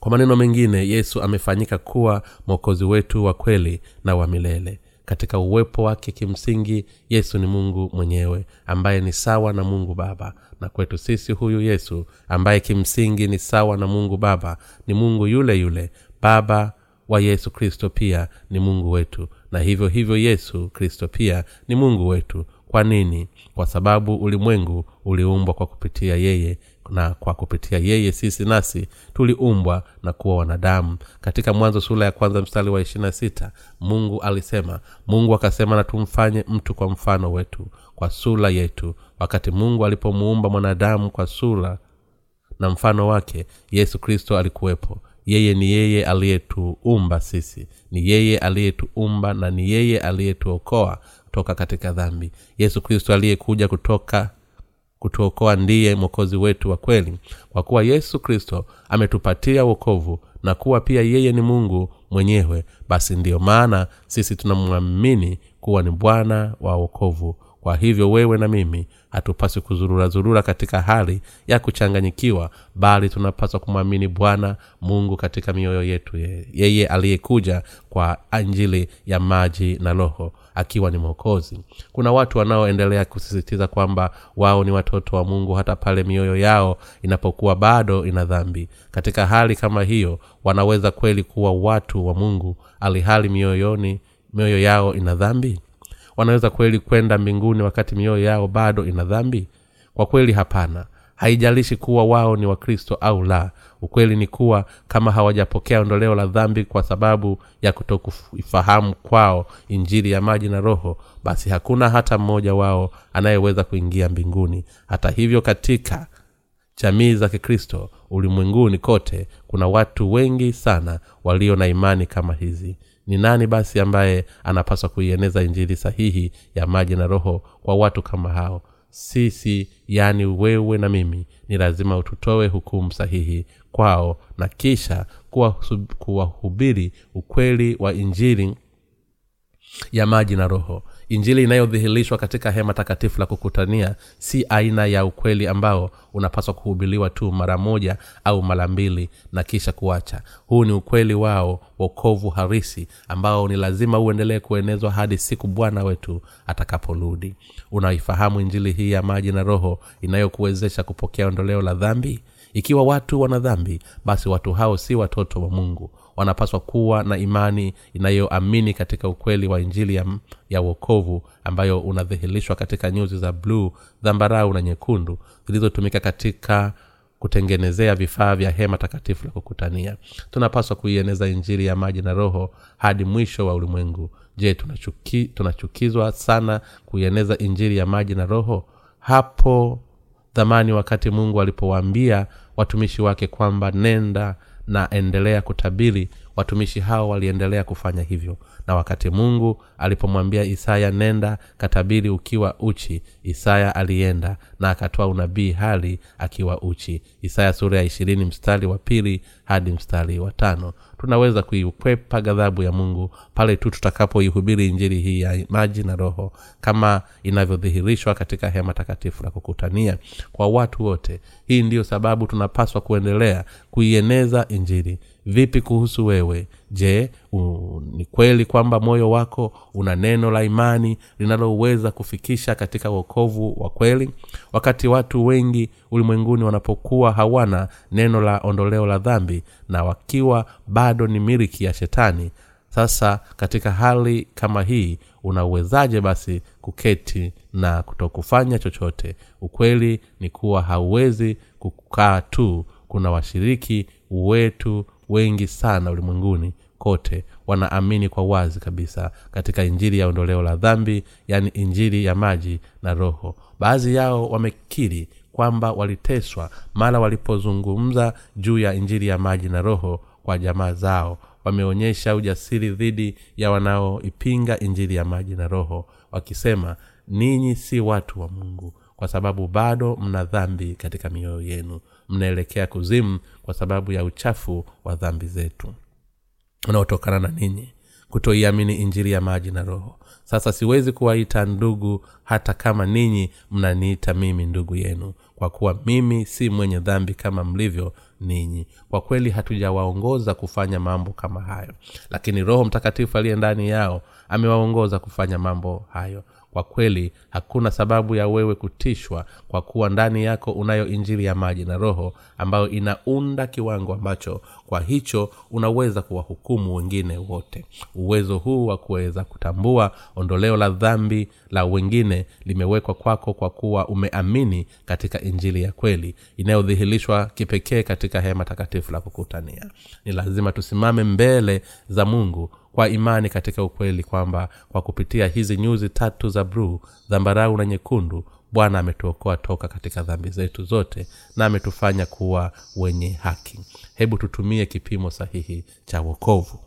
Kwa maneno mengine yesu amefanyika kuwa mwokozi wetu wa kweli na wa milele. Katika uwepo wake kimsingi yesu ni mungu mwenyewe ambaye ni sawa na mungu baba. Na kwetu sisi huyu yesu ambaye kimsingi ni sawa na mungu baba ni mungu yule yule baba wa yesu kristo pia ni mungu wetu. Na hivyo hivyo yesu kristo pia ni mungu wetu. Kwa nini? Kwa sababu ulimwengu uliumbwa kwa kupitia yeye na kwa kupitia yeye sisi nasi tuliumbwa na kuwa wanadamu. Katika mwanzo sura ya kwanza mstari wa ishirina sita mungu alisema mungu akasema na tumfanye mtu kwa mfano wetu kwa sura yetu. Wakati mungu alipomuumba mwanadamu kwa sura na mfano wake yesu kristo alikuwepo yeye ni yeye aliyetuumba sisi. Ni yeye aliyetuumba na ni yeye aliyetuokoa toka katika dhambi. Yesu kristo aliyekuja kutoka kutuokoa ndiye mwokozi wetu wa kweli. Kwa kuwa yesu kristo ametupatia wokovu na kuwa pia yeye ni mungu mwenyewe basi ndiyo maana sisi tunamwamini kuwa ni bwana wa wokovu. Kwa hivyo wewe na mimi hatupaswi kuzururazurura katika hali ya kuchanganyikiwa bali tunapaswa kumwamini bwana mungu katika mioyo yetu yeye, aliyekuja kwa anjili ya maji na roho akiwa ni mwokozi. Kuna watu wanaoendelea kusisitiza kwamba wao ni watoto wa mungu hata pale mioyo yao inapokuwa bado ina dhambi. Katika hali kama hiyo wanaweza kweli kuwa watu wa mungu alihali mioyoni mioyo yao ina dhambi wanaweza kweli kwenda mbinguni wakati mioyo yao bado ina dhambi? Kwa kweli hapana. Haijalishi kuwa wao ni wakristo au la. Ukweli ni kuwa kama hawajapokea ondoleo la dhambi kwa sababu ya kutokuifahamu kwao injili ya maji na roho basi hakuna hata mmoja wao anayeweza kuingia mbinguni. Hata hivyo katika jamii za kikristo ulimwenguni kote kuna watu wengi sana walio na imani kama hizi ni nani basi ambaye anapaswa kuieneza injili sahihi ya maji na roho kwa watu kama hao? Sisi yaani wewe na mimi ni lazima ututoe hukumu sahihi kwao na kisha kuwahubiri ukweli wa injili ya maji na roho injili inayodhihirishwa katika hema takatifu la kukutania si aina ya ukweli ambao unapaswa kuhubiliwa tu mara moja au mara mbili na kisha kuacha. Huu ni ukweli wao wokovu harisi ambao ni lazima uendelee kuenezwa hadi siku bwana wetu atakaporudi unaifahamu injili hii ya maji na roho inayokuwezesha kupokea ondoleo la dhambi? Ikiwa watu wana dhambi basi watu hao si watoto wa mungu wanapaswa kuwa na imani inayoamini katika ukweli wa injili ya, ya wokovu ambayo unadhihirishwa katika nyuzi za bluu dhambarau na nyekundu zilizotumika katika kutengenezea vifaa vya hema takatifu la kukutania. Tunapaswa kuieneza injili ya maji na roho hadi mwisho wa ulimwengu. Je tunachuki, tunachukizwa sana kuieneza injili ya maji na roho? Hapo dhamani wakati mungu alipowaambia watumishi wake kwamba nenda na endelea kutabiri watumishi hao waliendelea kufanya hivyo. Na wakati mungu alipomwambia isaya nenda katabiri ukiwa uchi isaya alienda na akatoa unabii hali akiwa uchi. Isaya sura ya ishirini mstari wa pili hadi mstari wa tano. Tunaweza kuikwepa ghadhabu ya mungu pale tu tutakapoihubiri injili hii ya maji na roho kama inavyodhihirishwa katika hema takatifu la kukutania kwa watu wote. Hii ndiyo sababu tunapaswa kuendelea kuieneza injili vipi kuhusu wewe? Je u, ni kweli kwamba moyo wako una neno la imani linaloweza kufikisha katika uokovu wa kweli? Wakati watu wengi ulimwenguni wanapokuwa hawana neno la ondoleo la dhambi na wakiwa bado ni miliki ya shetani sasa katika hali kama hii unauwezaje basi kuketi na kutokufanya chochote? Ukweli ni kuwa hauwezi kukaa tu. Kuna washiriki wetu wengi sana ulimwenguni kote wanaamini kwa wazi kabisa katika injili ya ondoleo la dhambi yaani injili ya maji na roho. Baadhi yao wamekiri kwamba waliteswa mara walipozungumza juu ya injili ya maji na roho kwa jamaa zao. Wameonyesha ujasiri dhidi ya wanaoipinga injili ya maji na roho wakisema ninyi si watu wa mungu kwa sababu bado mna dhambi katika mioyo yenu mnaelekea kuzimu kwa sababu ya uchafu wa dhambi zetu. Unaotokana na ninyi kutoiamini injili ya maji na roho. Sasa siwezi kuwaita ndugu hata kama ninyi mnaniita mimi ndugu yenu kwa kuwa mimi si mwenye dhambi kama mlivyo ninyi. Kwa kweli hatujawaongoza kufanya mambo kama hayo. Lakini roho mtakatifu aliye ndani yao amewaongoza kufanya mambo hayo kwa kweli hakuna sababu ya wewe kutishwa kwa kuwa ndani yako unayo injili ya maji na roho ambayo inaunda kiwango ambacho kwa hicho unaweza kuwahukumu wengine wote. Uwezo huu wa kuweza kutambua ondoleo la dhambi la wengine limewekwa kwako kwa kuwa umeamini katika injili ya kweli inayodhihirishwa kipekee katika hema takatifu la kukutania. Ni lazima tusimame mbele za mungu kwa imani katika ukweli kwamba kwa kupitia hizi nyuzi tatu za bruu dhambarau na nyekundu bwana ametuokoa toka katika dhambi zetu zote na ametufanya kuwa wenye haki hebu tutumie kipimo sahihi cha wokovu.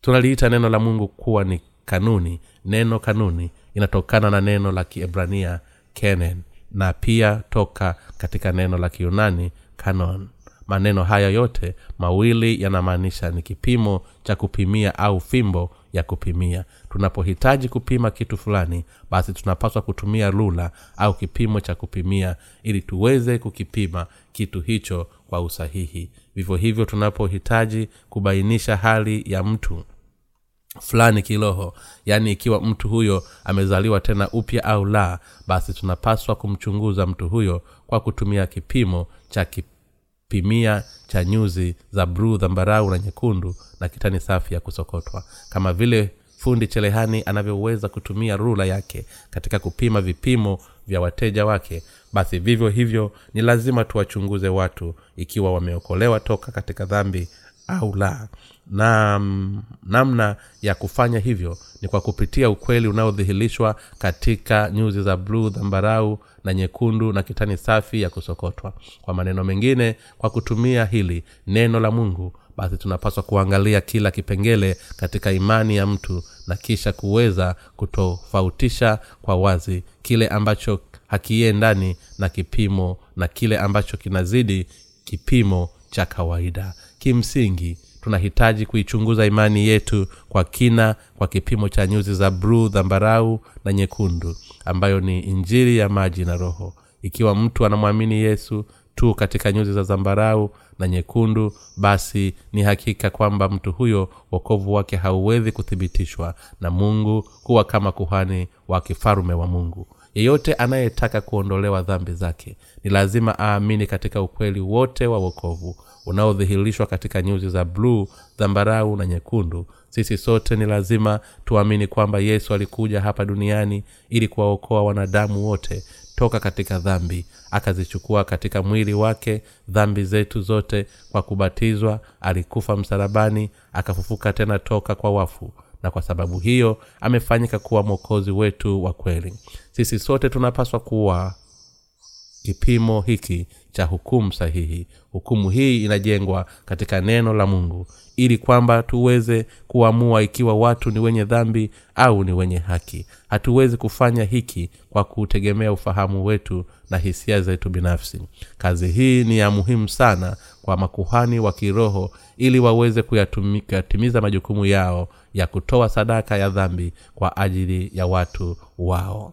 Tunaliita neno la mungu kuwa ni kanuni. Neno kanuni inatokana na neno la kiebrania kenen na pia toka katika neno la kiunani kanon. Maneno haya yote mawili yanamaanisha ni kipimo cha kupimia au fimbo ya kupimia. Tunapohitaji kupima kitu fulani basi tunapaswa kutumia lula au kipimo cha kupimia ili tuweze kukipima kitu hicho kwa usahihi. Vivyo hivyo tunapohitaji kubainisha hali ya mtu fulani kiroho yaani ikiwa mtu huyo amezaliwa tena upya au la basi tunapaswa kumchunguza mtu huyo kwa kutumia kipimo cha kipimia cha nyuzi za bruu dhambarau na nyekundu na kitani safi ya kusokotwa. Kama vile fundi cherehani anavyoweza kutumia rula yake katika kupima vipimo vya wateja wake basi vivyo hivyo ni lazima tuwachunguze watu ikiwa wameokolewa toka katika dhambi au la. Na namna ya kufanya hivyo ni kwa kupitia ukweli unaodhihirishwa katika nyuzi za bluu dhambarau na nyekundu na kitani safi ya kusokotwa. Kwa maneno mengine kwa kutumia hili neno la mungu basi tunapaswa kuangalia kila kipengele katika imani ya mtu na kisha kuweza kutofautisha kwa wazi kile ambacho hakiendani na kipimo na kile ambacho kinazidi kipimo cha kawaida. Kimsingi tunahitaji kuichunguza imani yetu kwa kina kwa kipimo cha nyuzi za bruu dhambarau na nyekundu ambayo ni injiri ya maji na roho. Ikiwa mtu anamwamini yesu tu katika nyuzi za zambarau na nyekundu basi ni hakika kwamba mtu huyo wokovu wake hauwezi kuthibitishwa na mungu kuwa kama kuhani wa kifarume wa mungu. Yeyote anayetaka kuondolewa dhambi zake ni lazima aamini katika ukweli wote wa wokovu unaodhihirishwa katika nyuzi za bluu dhambarau na nyekundu. Sisi sote ni lazima tuamini kwamba yesu alikuja hapa duniani ili kuwaokoa wanadamu wote toka katika dhambi akazichukua katika mwili wake dhambi zetu zote kwa kubatizwa alikufa msalabani akafufuka tena toka kwa wafu. Na kwa sababu hiyo amefanyika kuwa mwokozi wetu wa kweli. Sisi sote tunapaswa kuwa kipimo hiki cha hukumu sahihi. Hukumu hii inajengwa katika neno la mungu ili kwamba tuweze kuamua ikiwa watu ni wenye dhambi au ni wenye haki. Hatuwezi kufanya hiki kwa kutegemea ufahamu wetu na hisia zetu binafsi. Kazi hii ni ya muhimu sana kwa makuhani wa kiroho ili waweze kuyatimiza majukumu yao ya kutoa sadaka ya dhambi kwa ajili ya watu wao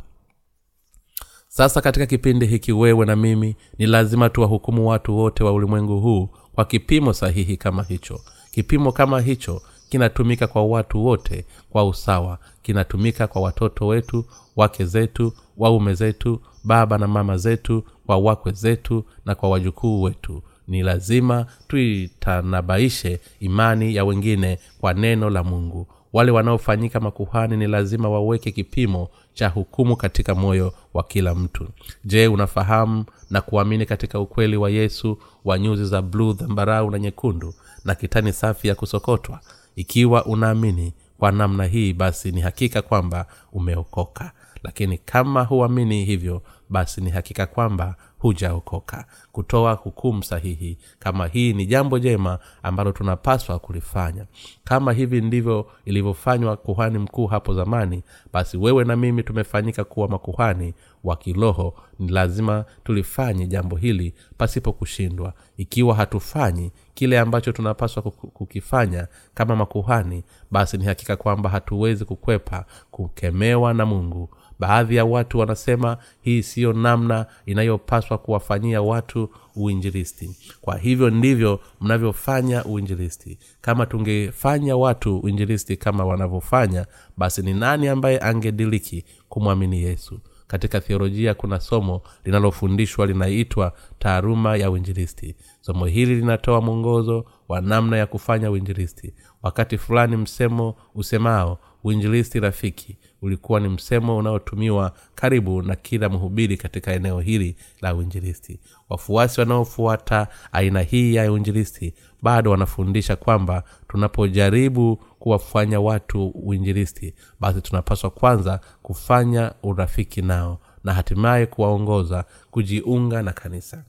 sasa katika kipindi hiki wewe na mimi ni lazima tuwahukumu watu wote wa ulimwengu huu kwa kipimo sahihi kama hicho. Kipimo kama hicho kinatumika kwa watu wote kwa usawa. Kinatumika kwa watoto wetu wake zetu waume zetu baba na mama zetu kwa wakwe zetu na kwa wajukuu wetu. Ni lazima tuitanabaishe imani ya wengine kwa neno la mungu wale wanaofanyika makuhani ni lazima waweke kipimo cha hukumu katika moyo wa kila mtu. Je unafahamu na kuamini katika ukweli wa yesu wa nyuzi za bluu dhambarau na nyekundu na kitani safi ya kusokotwa? Ikiwa unaamini kwa namna hii basi ni hakika kwamba umeokoka. Lakini kama huamini hivyo basi ni hakika kwamba hujaokoka. Kutoa hukumu sahihi. Kama hii ni jambo jema ambalo tunapaswa kulifanya. Kama hivi ndivyo ilivyofanywa kuhani mkuu hapo zamani basi wewe na mimi tumefanyika kuwa makuhani wa kiroho. Ni lazima tulifanye jambo hili pasipo kushindwa. Ikiwa hatufanyi kile ambacho tunapaswa kukifanya kama makuhani basi ni hakika kwamba hatuwezi kukwepa kukemewa na mungu baadhi ya watu wanasema hii siyo namna inayopaswa kuwafanyia watu uinjilisti. Kwa hivyo ndivyo mnavyofanya uinjilisti. Kama tungefanya watu uinjilisti kama wanavyofanya basi ni nani ambaye angediliki kumwamini yesu? Katika theolojia kuna somo linalofundishwa linaitwa taaruma ya uinjilisti. Somo hili linatoa mwongozo wa namna ya kufanya uinjilisti. Wakati fulani msemo usemao uinjilisti rafiki ulikuwa ni msemo unaotumiwa karibu na kila mhubiri katika eneo hili la uinjilisti. Wafuasi wanaofuata aina hii ya uinjilisti bado wanafundisha kwamba tunapojaribu kuwafanya watu uinjilisti basi tunapaswa kwanza kufanya urafiki nao na hatimaye kuwaongoza kujiunga na kanisa.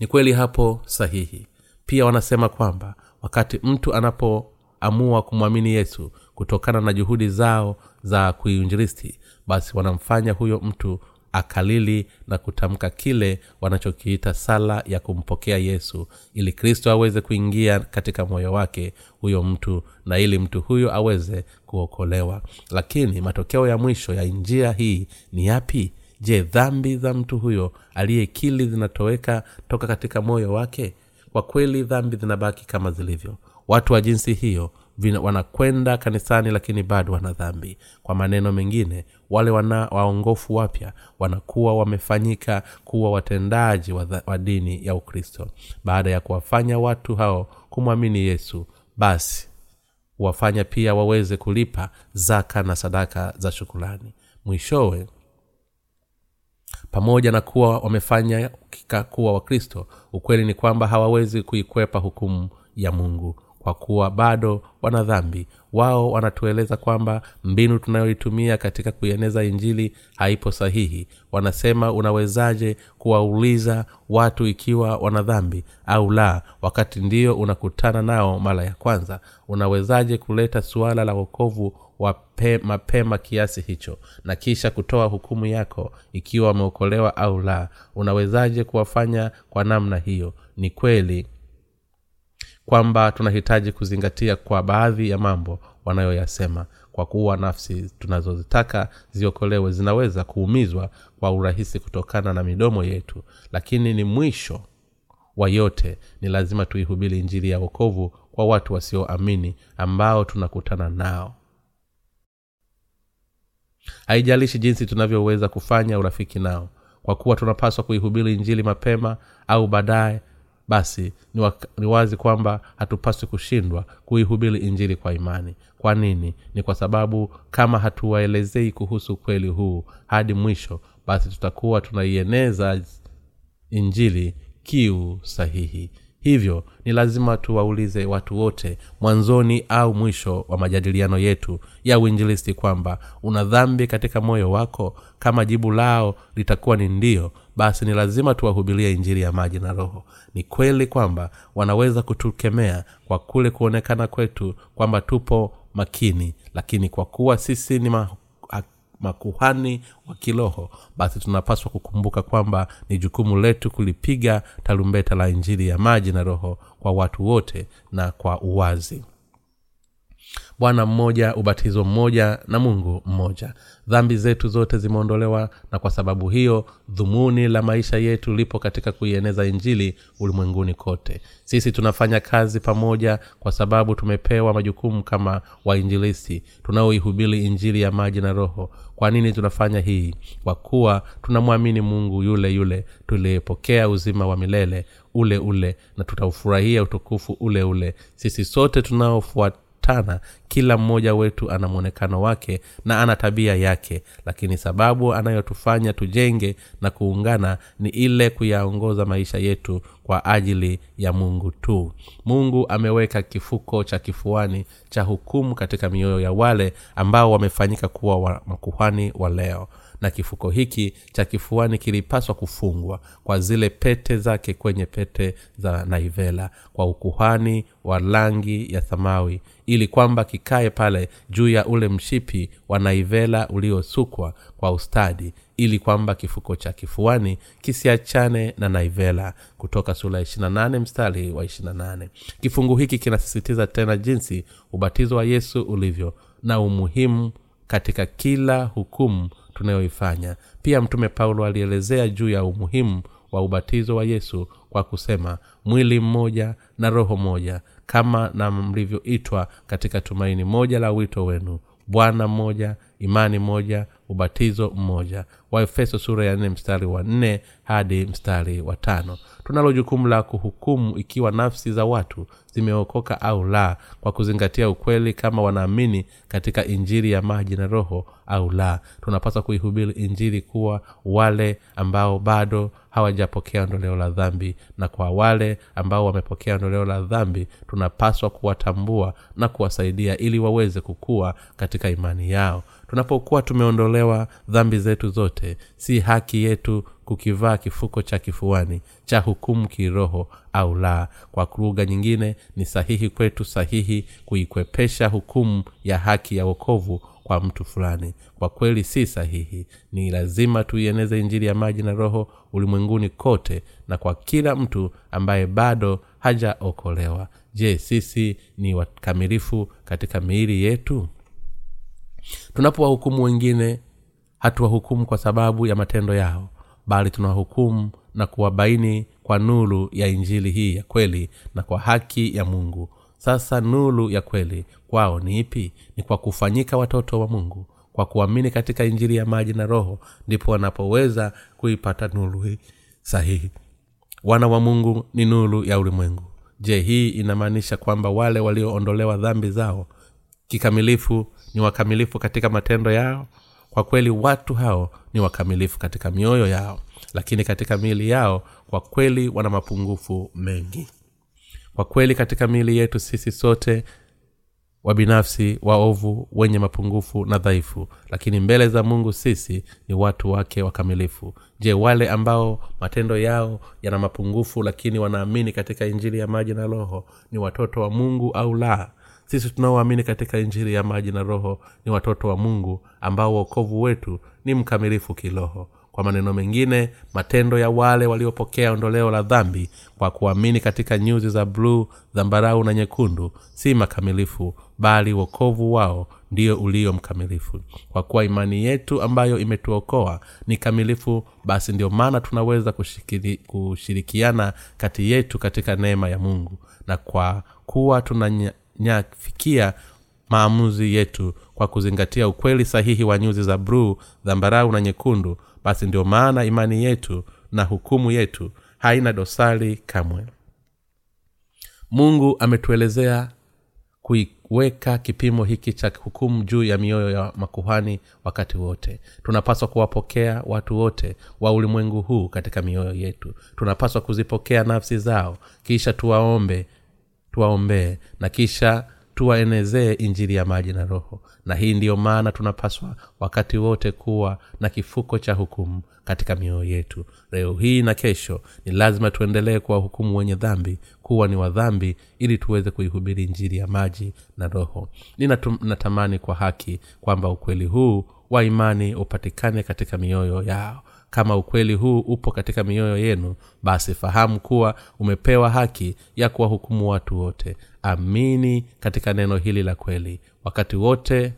Ni kweli hapo sahihi. Pia wanasema kwamba wakati mtu anapoamua kumwamini yesu kutokana na juhudi zao za kuinjilisti basi wanamfanya huyo mtu akalili na kutamka kile wanachokiita sala ya kumpokea yesu ili kristo aweze kuingia katika moyo wake huyo mtu na ili mtu huyo aweze kuokolewa. Lakini matokeo ya mwisho ya njia hii ni yapi? Je dhambi za mtu huyo aliyekili zinatoweka toka katika moyo wake? Kwa kweli dhambi zinabaki kama zilivyo. Watu wa jinsi hiyo wanakwenda kanisani lakini bado wana dhambi. Kwa maneno mengine wale wana waongofu wapya wanakuwa wamefanyika kuwa watendaji wa, wa dini ya ukristo. Baada ya kuwafanya watu hao kumwamini yesu basi wafanya pia waweze kulipa zaka na sadaka za shukulani mwishowe pamoja na kuwa wamefanya kuwa wakristo ukweli ni kwamba hawawezi kuikwepa hukumu ya mungu kwa kuwa bado wana dhambi. Wao wanatueleza kwamba mbinu tunayoitumia katika kuieneza injili haipo sahihi. Wanasema unawezaje kuwauliza watu ikiwa wana dhambi au la wakati ndio unakutana nao mara ya kwanza. Unawezaje kuleta suala la wokovu wape, mapema kiasi hicho na kisha kutoa hukumu yako ikiwa wameokolewa au la? Unawezaje kuwafanya kwa namna hiyo? Ni kweli kwamba tunahitaji kuzingatia kwa baadhi ya mambo wanayoyasema kwa kuwa nafsi tunazozitaka ziokolewe zinaweza kuumizwa kwa urahisi kutokana na midomo yetu. Lakini ni mwisho wa yote ni lazima tuihubiri injili ya wokovu kwa watu wasioamini ambao tunakutana nao. Haijalishi jinsi tunavyoweza kufanya urafiki nao kwa kuwa tunapaswa kuihubiri injili mapema au baadaye basi ni, wa, ni wazi kwamba hatupaswi kushindwa kuihubiri injili kwa imani. Kwa nini? Ni kwa sababu kama hatuwaelezei kuhusu ukweli huu hadi mwisho basi tutakuwa tunaieneza injili kiu sahihi. Hivyo ni lazima tuwaulize watu wote mwanzoni au mwisho wa majadiliano yetu ya uinjilisti kwamba una dhambi katika moyo wako? Kama jibu lao litakuwa ni ndio basi ni lazima tuwahubirie injili ya maji na roho. Ni kweli kwamba wanaweza kutukemea kwa kule kuonekana kwetu kwamba tupo makini lakini kwa kuwa sisi ni ma, makuhani wa kiroho basi tunapaswa kukumbuka kwamba ni jukumu letu kulipiga tarumbeta la injili ya maji na roho kwa watu wote na kwa uwazi bwana mmoja ubatizo mmoja na mungu mmoja. Dhambi zetu zote zimeondolewa na kwa sababu hiyo dhumuni la maisha yetu lipo katika kuieneza injili ulimwenguni kote. Sisi tunafanya kazi pamoja kwa sababu tumepewa majukumu kama wainjilisti tunaoihubiri injili ya maji na roho. Kwa nini tunafanya hii? Kwa kuwa tunamwamini mungu yule yule tuliyepokea uzima wa milele ule ule na tutaufurahia utukufu ule ule. Sisi sote tunaofuata kukutana kila mmoja wetu ana mwonekano wake na ana tabia yake. Lakini sababu anayotufanya tujenge na kuungana ni ile kuyaongoza maisha yetu kwa ajili ya mungu tu. Mungu ameweka kifuko cha kifuani cha hukumu katika mioyo ya wale ambao wamefanyika kuwa wa makuhani wa leo na kifuko hiki cha kifuani kilipaswa kufungwa kwa zile pete zake kwenye pete za naivela kwa ukuhani wa rangi ya thamawi ili kwamba kikae pale juu ya ule mshipi wa naivela uliosukwa kwa ustadi ili kwamba kifuko cha kifuani kisiachane na naivela. Kutoka sura ya mstari wa 28 kifungu hiki kinasisitiza tena jinsi ubatizo wa yesu ulivyo na umuhimu katika kila hukumu tunayoifanya. Pia mtume paulo alielezea juu ya umuhimu wa ubatizo wa yesu kwa kusema mwili mmoja na roho moja kama na mlivyoitwa katika tumaini moja la wito wenu. Bwana mmoja imani moja ubatizo mmoja. Waefeso sura ya nne mstari wa nne hadi mstari wa tano. Tunalo jukumu la kuhukumu ikiwa nafsi za watu zimeokoka au la kwa kuzingatia ukweli kama wanaamini katika injiri ya maji na roho au la. Tunapaswa kuihubiri injiri kuwa wale ambao bado hawajapokea ondoleo la dhambi na kwa wale ambao wamepokea ondoleo la dhambi tunapaswa kuwatambua na kuwasaidia ili waweze kukua katika imani yao. Tunapokuwa tumeondolewa dhambi zetu zote si haki yetu kukivaa kifuko cha kifuani cha hukumu kiroho au la. Kwa lugha nyingine ni sahihi kwetu sahihi kuikwepesha hukumu ya haki ya wokovu kwa mtu fulani. Kwa kweli si sahihi. Ni lazima tuieneze injili ya maji na roho ulimwenguni kote na kwa kila mtu ambaye bado hajaokolewa. Je sisi ni wakamilifu katika miili yetu tunapowahukumu wengine hatuwahukumu kwa sababu ya matendo yao bali tunawahukumu na kuwabaini kwa nuru ya injili hii ya kweli na kwa haki ya mungu. Sasa nuru ya kweli kwao ni ipi? Ni kwa kufanyika watoto wa mungu kwa kuamini katika injili ya maji na roho ndipo wanapoweza kuipata nuru sahihi. Wana wa mungu ni nuru ya ulimwengu. Je hii inamaanisha kwamba wale walioondolewa dhambi zao kikamilifu ni wakamilifu katika matendo yao. Kwa kweli watu hao ni wakamilifu katika mioyo yao lakini katika miili yao kwa kweli wana mapungufu mengi. Kwa kweli katika miili yetu sisi sote wabinafsi waovu wenye mapungufu na dhaifu lakini mbele za mungu sisi ni watu wake wakamilifu. Je wale ambao matendo yao yana mapungufu lakini wanaamini katika injili ya maji na roho ni watoto wa mungu au la sisi tunaoamini katika injili ya maji na roho ni watoto wa mungu ambao uokovu wetu ni mkamilifu kiroho. Kwa maneno mengine matendo ya wale waliopokea ondoleo la dhambi kwa kuamini katika nyuzi za bluu zambarau na nyekundu si makamilifu bali uokovu wao ndio ulio mkamilifu. Kwa kuwa imani yetu ambayo imetuokoa ni kamilifu basi ndio maana tunaweza kushikiri, kushirikiana kati yetu katika neema ya mungu. Na kwa kuwa tunanyafikia maamuzi yetu kwa kuzingatia ukweli sahihi wa nyuzi za bruu dhambarau na nyekundu basi ndio maana imani yetu na hukumu yetu haina dosari kamwe. Mungu ametuelezea kuiweka kipimo hiki cha hukumu juu ya mioyo ya makuhani wakati wote. Tunapaswa kuwapokea watu wote wa ulimwengu huu katika mioyo yetu. Tunapaswa kuzipokea nafsi zao kisha tuwaombe tuwaombee na kisha tuwaenezee injili ya maji na roho. Na hii ndiyo maana tunapaswa wakati wote kuwa na kifuko cha hukumu katika mioyo yetu. Leo hii na kesho ni lazima tuendelee kuwa hukumu wenye dhambi kuwa ni wadhambi ili tuweze kuihubiri injili ya maji na roho. Ninatamani kwa haki kwamba ukweli huu wa imani upatikane katika mioyo yao kama ukweli huu upo katika mioyo yenu basi fahamu kuwa umepewa haki ya kuwahukumu watu wote. Amini katika neno hili la kweli. Wakati wote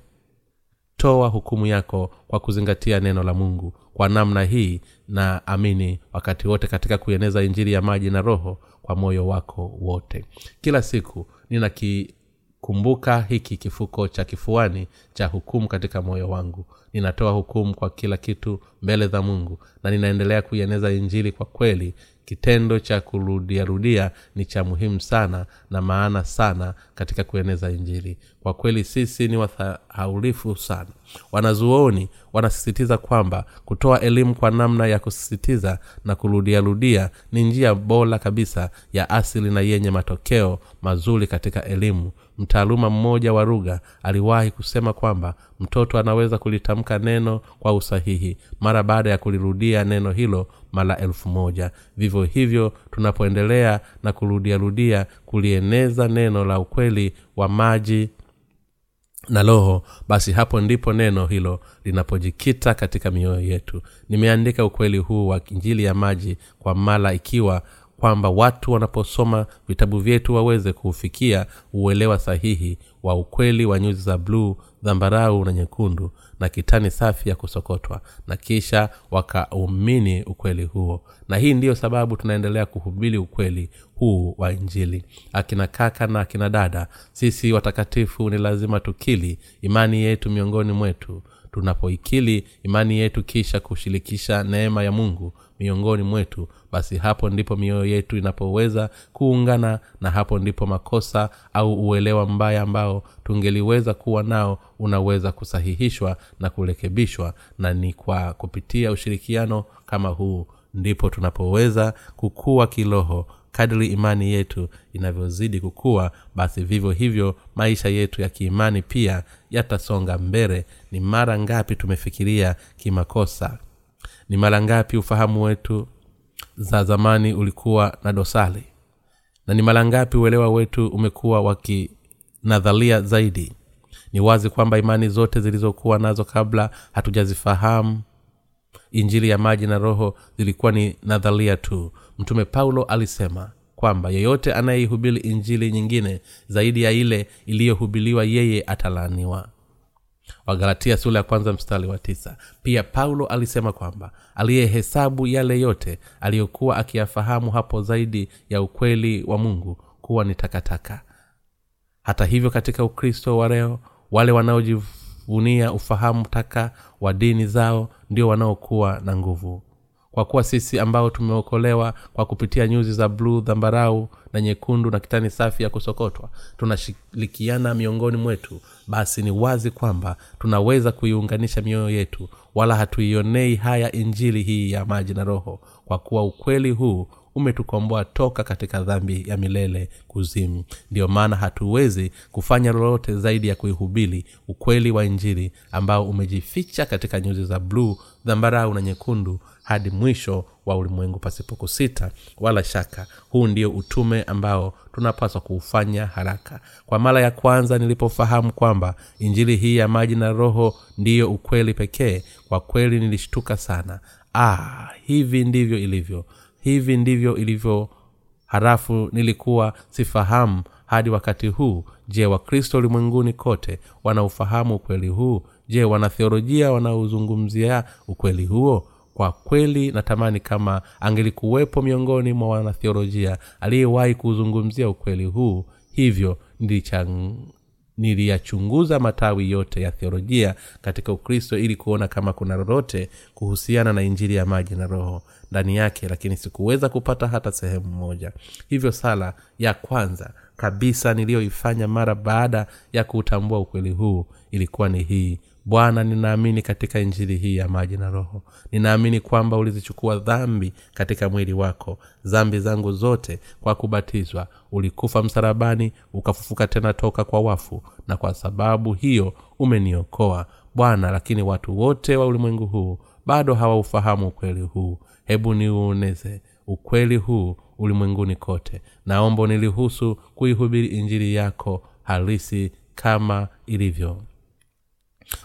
toa hukumu yako kwa kuzingatia neno la mungu. Kwa namna hii na amini wakati wote katika kueneza injili ya maji na roho kwa moyo wako wote. Kila siku ninakikumbuka hiki kifuko cha kifuani cha hukumu katika moyo wangu. Ninatoa hukumu kwa kila kitu mbele za mungu na ninaendelea kuieneza injili kwa kweli. Kitendo cha kurudiarudia ni cha muhimu sana na maana sana katika kueneza injili. Kwa kweli sisi ni wathaulifu sana. Wanazuoni wanasisitiza kwamba kutoa elimu kwa namna ya kusisitiza na kurudiarudia ni njia bora kabisa ya asili na yenye matokeo mazuri katika elimu mtaaluma mmoja wa rugha aliwahi kusema kwamba mtoto anaweza kulitamka neno kwa usahihi mara baada ya kulirudia neno hilo mara elfu moja. Vivyo hivyo tunapoendelea na kurudiarudia kulieneza neno la ukweli wa maji na roho basi hapo ndipo neno hilo linapojikita katika mioyo yetu. Nimeandika ukweli huu wa injili ya maji kwa mara ikiwa kwamba watu wanaposoma vitabu vyetu waweze kuufikia uelewa sahihi wa ukweli wa nyuzi za bluu dhambarau na nyekundu na kitani safi ya kusokotwa na kisha wakaumini ukweli huo. Na hii ndiyo sababu tunaendelea kuhubiri ukweli huu wa injili. Akina kaka na akina dada sisi watakatifu ni lazima tukili imani yetu miongoni mwetu. Tunapoikili imani yetu kisha kushirikisha neema ya mungu miongoni mwetu basi hapo ndipo mioyo yetu inapoweza kuungana na hapo ndipo makosa au uelewa mbaya ambao tungeliweza kuwa nao unaweza kusahihishwa na kurekebishwa na ni kwa kupitia ushirikiano kama huu ndipo tunapoweza kukua kiroho kadri imani yetu inavyozidi kukua basi vivyo hivyo maisha yetu ya kiimani pia yatasonga mbele. Ni mara ngapi tumefikiria kimakosa ni mara ngapi ufahamu wetu za zamani ulikuwa na dosari na ni mara ngapi uelewa wetu umekuwa wakinadharia zaidi? Ni wazi kwamba imani zote zilizokuwa nazo kabla hatujazifahamu. Injili ya maji na roho zilikuwa ni nadharia tu. Mtume paulo alisema kwamba yeyote anayeihubiri injili nyingine zaidi ya ile iliyohubiliwa yeye atalaaniwa wagalatia sula ya kwanza mstari wa tisa. Pia paulo alisema kwamba aliyehesabu yale yote aliyokuwa akiyafahamu hapo zaidi ya ukweli wa mungu kuwa ni takataka. Hata hivyo katika ukristo wa leo wale wanaojivunia ufahamu taka wa dini zao ndio wanaokuwa na nguvu kwa kuwa sisi ambao tumeokolewa kwa kupitia nyuzi za bluu dhambarau na nyekundu na kitani safi ya kusokotwa tunashirikiana miongoni mwetu basi ni wazi kwamba tunaweza kuiunganisha mioyo yetu wala hatuionei haya injili hii ya maji na roho kwa kuwa ukweli huu umetukomboa toka katika dhambi ya milele kuzimu. Ndiyo maana hatuwezi kufanya lolote zaidi ya kuihubiri ukweli wa injili ambao umejificha katika nyuzi za bluu dhambarau na nyekundu hadi mwisho wa ulimwengu pasipo kusita wala shaka huu ndio utume ambao tunapaswa kuufanya haraka. Kwa mara ya kwanza nilipofahamu kwamba injili hii ya maji na roho ndiyo ukweli pekee kwa kweli nilishtuka sana. Ah hivi ndivyo ilivyo hivi ndivyo ilivyo harafu nilikuwa sifahamu hadi wakati huu. Je wakristo ulimwenguni kote wanaufahamu ukweli huu? Je wanatheolojia wanaozungumzia ukweli huo? Kwa kweli natamani kama angelikuwepo miongoni mwa wanatheolojia aliyewahi kuuzungumzia ukweli huu hivyo nilichang niliyachunguza matawi yote ya theolojia katika ukristo ili kuona kama kuna lolote kuhusiana na injili ya maji na roho ndani yake lakini sikuweza kupata hata sehemu moja. Hivyo sala ya kwanza kabisa niliyoifanya mara baada ya kuutambua ukweli huu ilikuwa ni hii bwana ninaamini katika injili hii ya maji na roho. Ninaamini kwamba ulizichukua dhambi katika mwili wako. Dhambi zangu zote kwa kubatizwa ulikufa msalabani ukafufuka tena toka kwa wafu na kwa sababu hiyo umeniokoa. Bwana lakini watu wote wa ulimwengu huu bado hawaufahamu ukweli huu. Hebu niuoneze ukweli huu ulimwenguni kote. Naomba nilihusu kuihubiri injili yako halisi kama ilivyo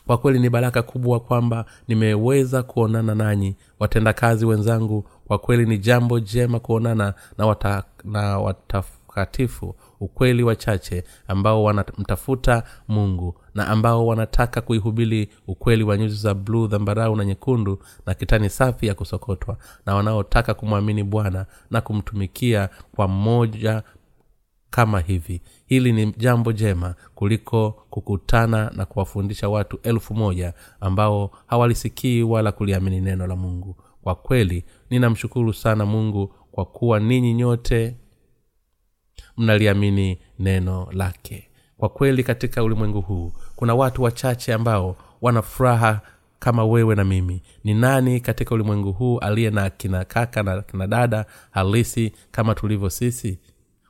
kwa kweli ni baraka kubwa kwamba nimeweza kuonana nanyi watendakazi wenzangu. Kwa kweli ni jambo jema kuonana na, wata, na watakatifu ukweli wachache ambao wanamtafuta mungu na ambao wanataka kuihubiri ukweli wa nyuzi za bluu dhambarau na nyekundu na kitani safi ya kusokotwa na wanaotaka kumwamini bwana na kumtumikia kwa mmoja kama hivi. Hili ni jambo jema kuliko kukutana na kuwafundisha watu elfu moja ambao hawalisikii wala kuliamini neno la mungu. Kwa kweli ninamshukuru sana mungu kwa kuwa ninyi nyote mnaliamini neno lake. Kwa kweli katika ulimwengu huu kuna watu wachache ambao wana furaha kama wewe na mimi. Ni nani katika ulimwengu huu aliye na kina kaka na kina dada halisi kama tulivyo sisi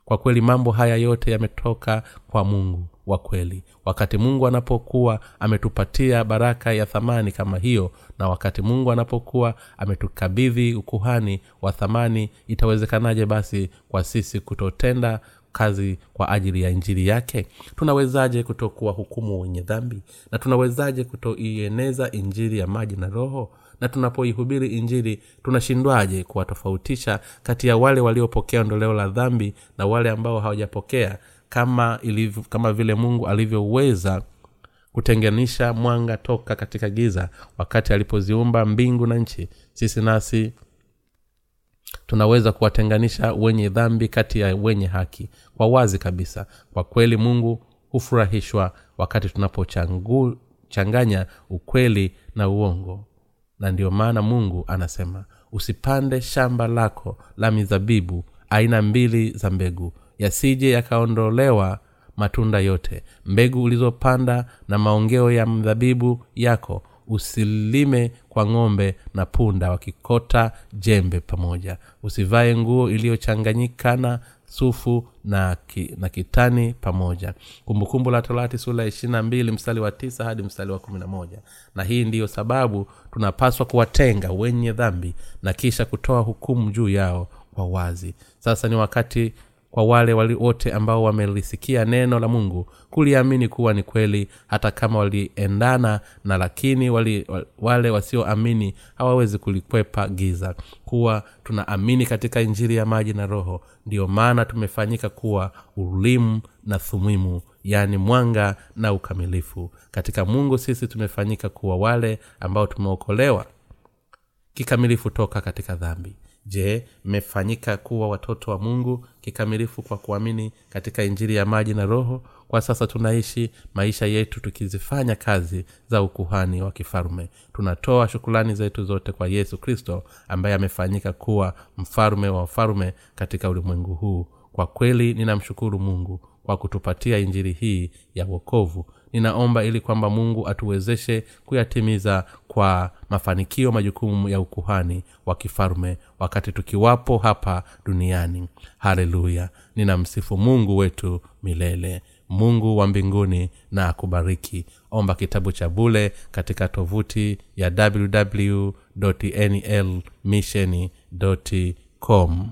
kwa kweli mambo haya yote yametoka kwa mungu wa kweli. Wakati mungu anapokuwa ametupatia baraka ya thamani kama hiyo na wakati mungu anapokuwa ametukabidhi ukuhani wa thamani itawezekanaje basi kwa sisi kutotenda kazi kwa ajili ya injili yake? Tunawezaje kutokuwa hukumu wenye dhambi? Na tunawezaje kutoieneza injili ya maji na roho na tunapoihubiri injili tunashindwaje kuwatofautisha kati ya wale waliopokea ondoleo la dhambi na wale ambao hawajapokea kama kama vile mungu alivyoweza kutenganisha mwanga toka katika giza wakati alipoziumba mbingu na nchi. Sisi nasi tunaweza kuwatenganisha wenye dhambi kati ya wenye haki. Kwa wazi kabisa kwa kweli mungu hufurahishwa wakati tunapochanganya ukweli na uongo na ndiyo maana mungu anasema usipande shamba lako la mizabibu aina mbili za mbegu yasije yakaondolewa matunda yote. Mbegu ulizopanda na maongeo ya mdhabibu yako usilime kwa ng'ombe na punda wakikota jembe pamoja. Usivae nguo iliyochanganyikana sufu na, ki, na kitani pamoja. Kumbukumbu la torati sura ya ishirina mbili mstari wa tisa hadi mstari wa kumi na moja. Na hii ndiyo sababu tunapaswa kuwatenga wenye dhambi na kisha kutoa hukumu juu yao kwa wazi. Sasa ni wakati kwa wale wote ambao wamelisikia neno la mungu kuliamini kuwa ni kweli hata kama waliendana na lakini wali, wale wasioamini hawawezi kulikwepa giza. Kuwa tunaamini katika injili ya maji na roho ndiyo maana tumefanyika kuwa ulimu na thumimu yaani mwanga na ukamilifu. Katika mungu sisi tumefanyika kuwa wale ambao tumeokolewa kikamilifu toka katika dhambi je mmefanyika kuwa watoto wa mungu kikamilifu kwa kuamini katika injiri ya maji na roho? Kwa sasa tunaishi maisha yetu tukizifanya kazi za ukuhani wa kifalume tunatoa shukulani zetu zote kwa yesu kristo ambaye amefanyika kuwa mfalume wa wafalume katika ulimwengu huu. Kwa kweli ninamshukuru mungu kwa kutupatia injiri hii ya wokovu ninaomba ili kwamba mungu atuwezeshe kuyatimiza kwa mafanikio majukumu ya ukuhani wa kifalme wakati tukiwapo hapa duniani. Haleluya. Ninamsifu mungu wetu milele. Mungu wa mbinguni na akubariki. Omba kitabu cha bule katika tovuti ya www nl mission com